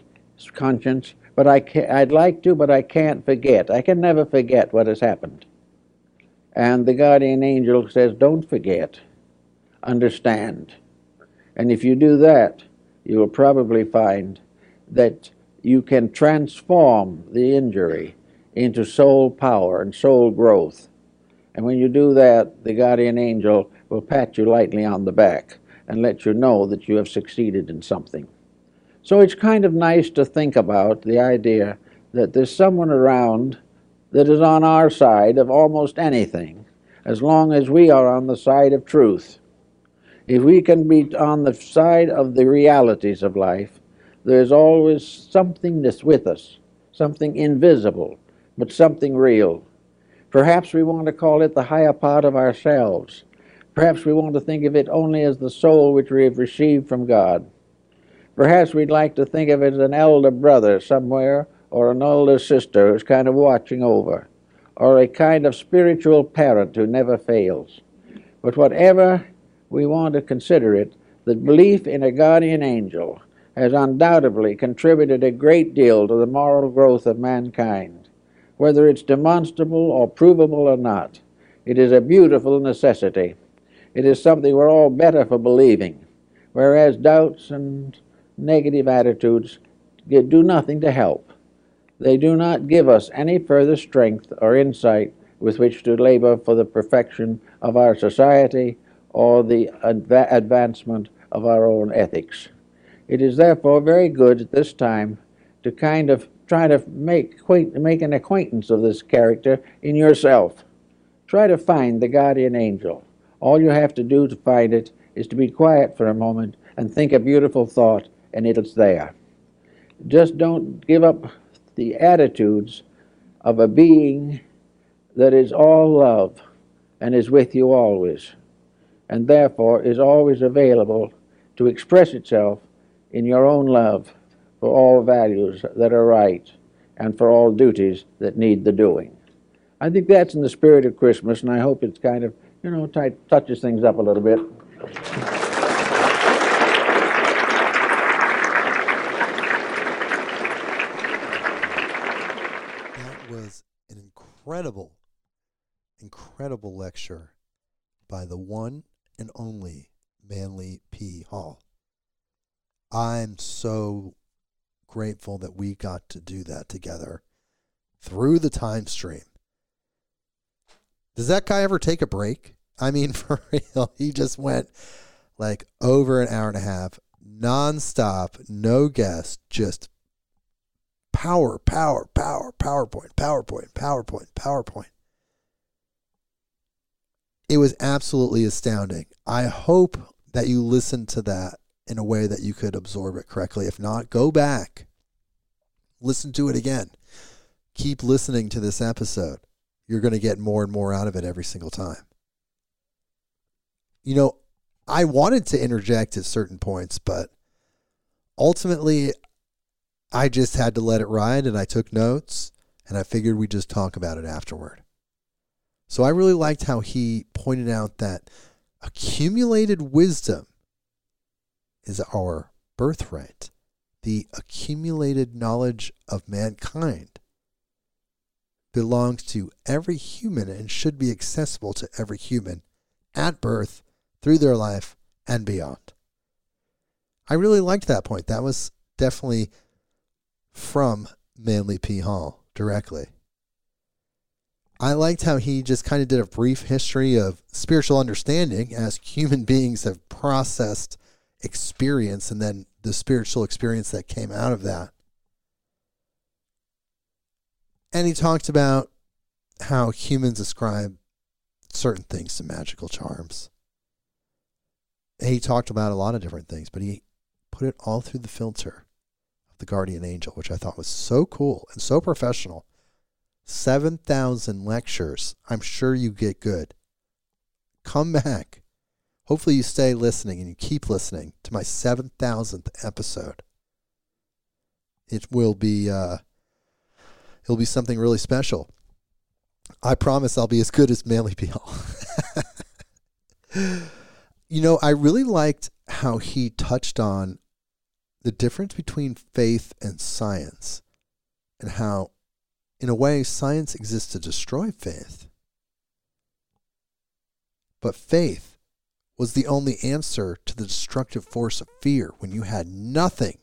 conscience, but I I'd like to, but I can't forget. I can never forget what has happened. And the guardian angel says, Don't forget, understand. And if you do that, you will probably find that you can transform the injury into soul power and soul growth. And when you do that, the guardian angel will pat you lightly on the back and let you know that you have succeeded in something. So it's kind of nice to think about the idea that there's someone around that is on our side of almost anything, as long as we are on the side of truth. If we can be on the side of the realities of life, there's always something that's with us, something invisible, but something real. Perhaps we want to call it the higher part of ourselves. Perhaps we want to think of it only as the soul which we have received from God. Perhaps we'd like to think of it as an elder brother somewhere or an older sister who's kind of watching over, or a kind of spiritual parent who never fails. But whatever we want to consider it, the belief in a guardian angel has undoubtedly contributed a great deal to the moral growth of mankind. Whether it's demonstrable or provable or not, it is a beautiful necessity. It is something we're all better for believing, whereas doubts and negative attitudes do nothing to help. They do not give us any further strength or insight with which to labor for the perfection of our society or the adva- advancement of our own ethics. It is therefore very good at this time to kind of try to make, make an acquaintance of this character in yourself. Try to find the guardian angel. All you have to do to find it is to be quiet for a moment and think a beautiful thought and it's there. Just don't give up the attitudes of a being that is all love and is with you always, and therefore is always available to express itself in your own love for all values that are right and for all duties that need the doing. I think that's in the spirit of Christmas, and I hope it's kind of, you know, touches things up a little bit. Incredible, incredible lecture by the one and only Manly P. Hall. I'm so grateful that we got to do that together through the time stream. Does that guy ever take a break? I mean, for real, he just went like over an hour and a half, nonstop, no guest, just power, power, power, PowerPoint, PowerPoint, PowerPoint, PowerPoint. It was absolutely astounding. I hope that you listened to that in a way that you could absorb it correctly. If not, go back, listen to it again. Keep listening to this episode. You're going to get more and more out of it every single time. You know, I wanted to interject at certain points, but ultimately, I just had to let it ride and I took notes and I figured we'd just talk about it afterward. So I really liked how he pointed out that accumulated wisdom is our birthright. The accumulated knowledge of mankind belongs to every human and should be accessible to every human at birth, through their life, and beyond. I really liked that point. That was definitely from Manly P. Hall directly. I liked how he just kind of did a brief history of spiritual understanding as human beings have processed experience and then the spiritual experience that came out of that. And he talked about how humans ascribe certain things to magical charms. And he talked about a lot of different things, but he put it all through the filter the guardian angel, which I thought was so cool and so professional. 7,000 lectures. I'm sure you get good. Come back. Hopefully, you stay listening and you keep listening to my 7,000th episode. It will be, uh, it'll be something really special. I promise I'll be as good as Manly. Hall. you know, I really liked how he touched on the difference between faith and science and how, in a way, science exists to destroy faith. But faith was the only answer to the destructive force of fear when you had nothing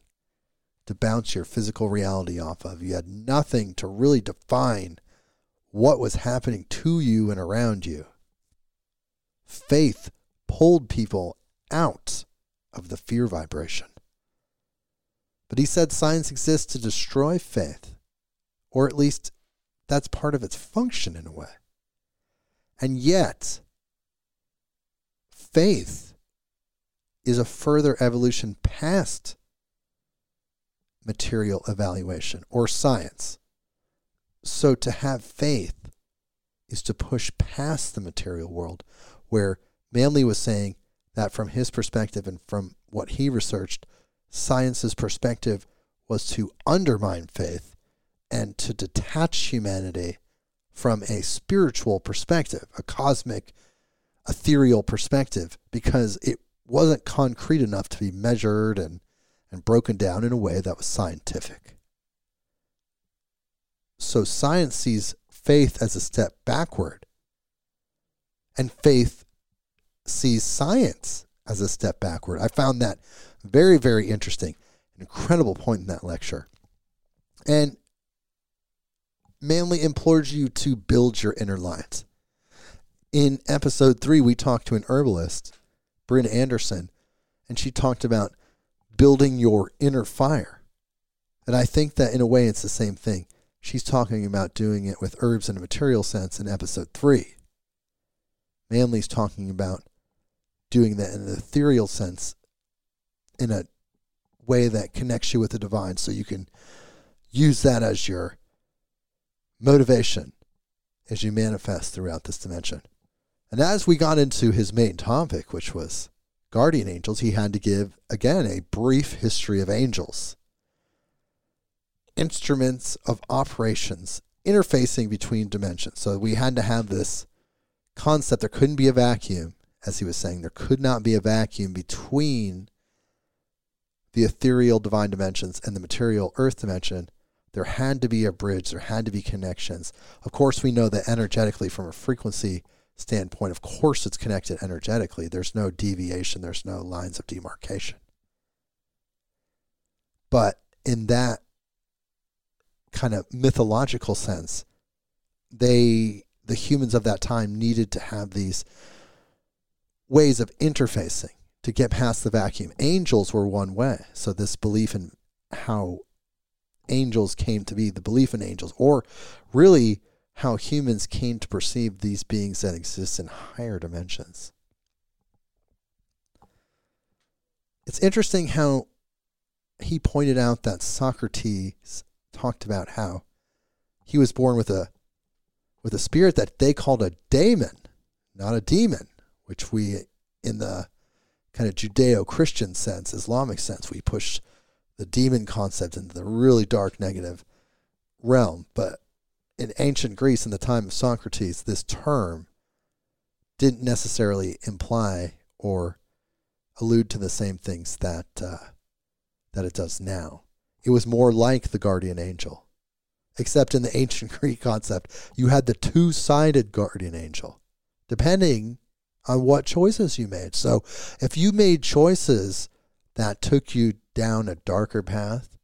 to bounce your physical reality off of. You had nothing to really define what was happening to you and around you. Faith pulled people out of the fear vibration. But he said science exists to destroy faith, or at least that's part of its function in a way. And yet, faith is a further evolution past material evaluation or science. So to have faith is to push past the material world, where Manly was saying that from his perspective and from what he researched, science's perspective was to undermine faith and to detach humanity from a spiritual perspective, a cosmic, ethereal perspective, because it wasn't concrete enough to be measured and, and broken down in a way that was scientific. So science sees faith as a step backward, and faith sees science as a step backward. I found that very, very interesting. An incredible point in that lecture. And Manly implores you to build your inner light. In episode three, we talked to an herbalist, Bryn Anderson, and she talked about building your inner fire. And I think that in a way it's the same thing. She's talking about doing it with herbs in a material sense in episode three. Manly's talking about doing that in an ethereal sense in a way that connects you with the divine so you can use that as your motivation as you manifest throughout this dimension. And as we got into his main topic, which was guardian angels, he had to give, again, a brief history of angels. Instruments of operations interfacing between dimensions. So we had to have this concept. There couldn't be a vacuum, as he was saying. There could not be a vacuum between the ethereal divine dimensions and the material earth dimension, there had to be a bridge, there had to be connections. Of course, we know that energetically, from a frequency standpoint, of course, it's connected energetically. There's no deviation, there's no lines of demarcation. But in that kind of mythological sense, they, the humans of that time, needed to have these ways of interfacing to get past the vacuum. Angels were one way. So, this belief in how angels came to be, the belief in angels, or really how humans came to perceive these beings that exist in higher dimensions. It's interesting how he pointed out that Socrates talked about how he was born with a with a spirit that they called a daemon, not a demon, which we in the kind of Judeo Christian sense, Islamic sense, we push the demon concept into the really dark negative realm. But in ancient Greece, in the time of Socrates, this term didn't necessarily imply or allude to the same things that uh, that it does now. It was more like the guardian angel, except in the ancient Greek concept, you had the two-sided guardian angel, depending on what choices you made. So if you made choices that took you down a darker path,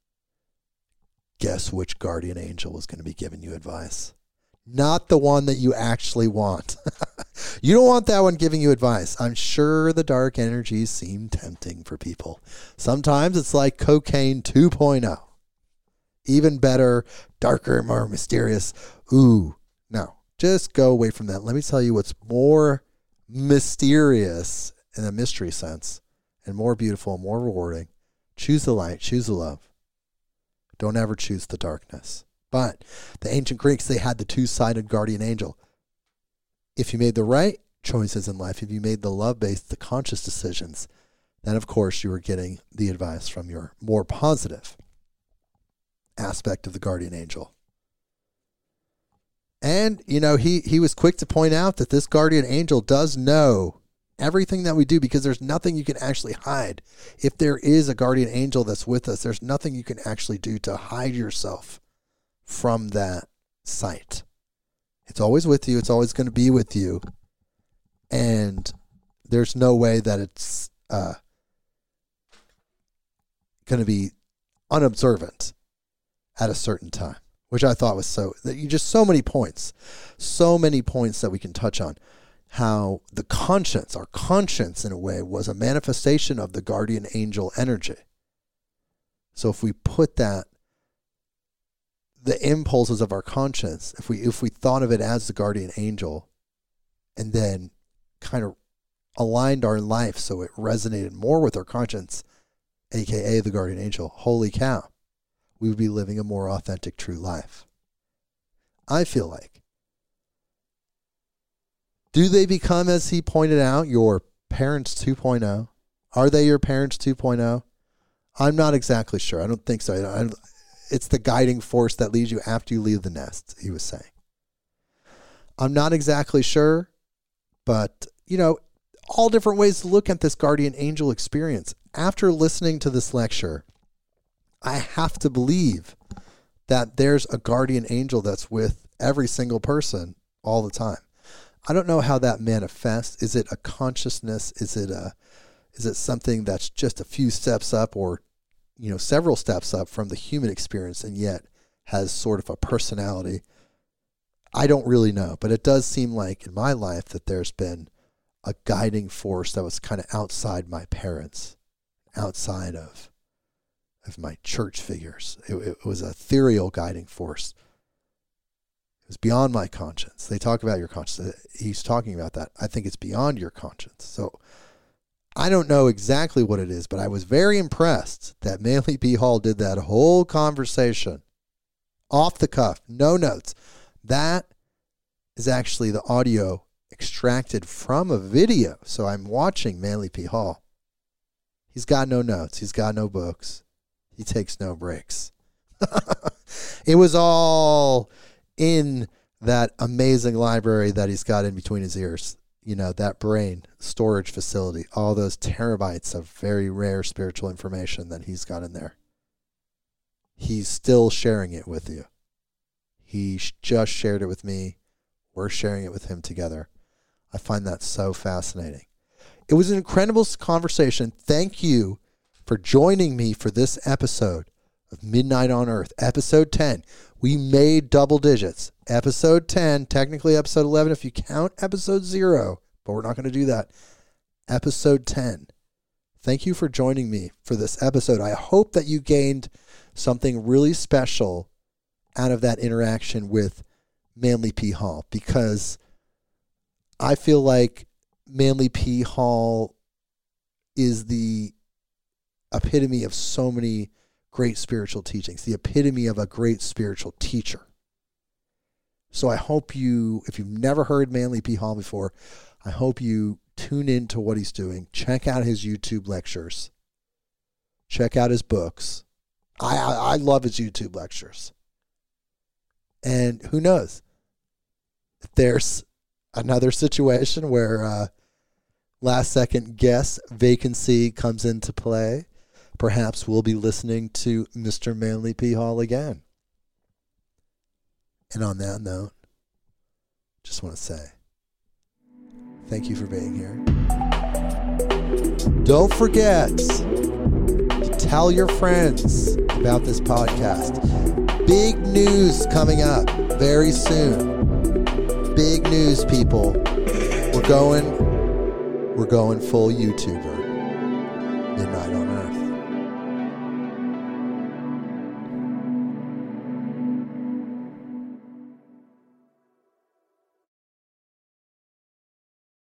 guess which guardian angel was going to be giving you advice? Not the one that you actually want. you don't want that one giving you advice. I'm sure the dark energies seem tempting for people. Sometimes it's like cocaine 2.0. Even better, darker, more mysterious. Ooh, no, just go away from that. Let me tell you what's more mysterious in a mystery sense and more beautiful, more rewarding. Choose the light, choose the love. Don't ever choose the darkness. But the ancient Greeks, they had the two sided guardian angel. If you made the right choices in life, if you made the love based, the conscious decisions, then of course you were getting the advice from your more positive aspect of the guardian angel. And, you know, he, he was quick to point out that this guardian angel does know everything that we do because there's nothing you can actually hide. If there is a guardian angel that's with us, there's nothing you can actually do to hide yourself from that sight. It's always with you, it's always going to be with you. And there's no way that it's uh, going to be unobservant at a certain time, which I thought was so that you just so many points, so many points that we can touch on how the conscience, our conscience in a way, was a manifestation of the guardian angel energy. So if we put that, the impulses of our conscience, if we if we thought of it as the guardian angel, and then kind of aligned our life so it resonated more with our conscience, aka the guardian angel, holy cow, we would be living a more authentic, true life. I feel like do they become, as he pointed out, your parents 2.0? Are they your parents 2.0? I'm not exactly sure. I don't think so. I, it's the guiding force that leads you after you leave the nest, he was saying. I'm not exactly sure, but, you know, all different ways to look at this guardian angel experience. After listening to this lecture, I have to believe that there's a guardian angel that's with every single person all the time. I don't know how that manifests. Is it a consciousness? Is it a is it something that's just a few steps up or you know several steps up from the human experience and yet has sort of a personality? I don't really know, but it does seem like in my life that there's been a guiding force that was kind of outside my parents, outside of of my church figures. It, it was a ethereal guiding force It was beyond my conscience. They talk about your conscience. Uh, he's talking about that. I think it's beyond your conscience. So I don't know exactly what it is, but I was very impressed that Manly P. Hall did that whole conversation off the cuff, no notes. That is actually the audio extracted from a video. So I'm watching Manly P. Hall. He's got no notes, he's got no books, he takes no breaks. it was all in that amazing library that he's got in between his ears. You know, that brain storage facility, all those terabytes of very rare spiritual information that he's got in there. He's still sharing it with you. He just shared it with me. We're sharing it with him together. I find that so fascinating. It was an incredible conversation. Thank you for joining me for this episode of Midnight on Earth, episode 10. We made double digits. Episode 10, technically episode 11 if you count episode 0, but we're not going to do that. Episode 10. Thank you for joining me for this episode. I hope that you gained something really special out of that interaction with Manly P. Hall because I feel like Manly P. Hall is the epitome of so many great spiritual teachings, the epitome of a great spiritual teacher. So I hope you, if you've never heard Manly P. Hall before, I hope you tune in to what he's doing. Check out his YouTube lectures. Check out his books. I, I, I love his YouTube lectures. And who knows? If there's another situation where uh, last second guess vacancy comes into play, perhaps we'll be listening to Mr. Manly P. Hall again. And on that note, just want to say thank you for being here. Don't forget to Tell your friends about this podcast. Big news coming up very soon. Big news, people. We're going, we're going full YouTuber.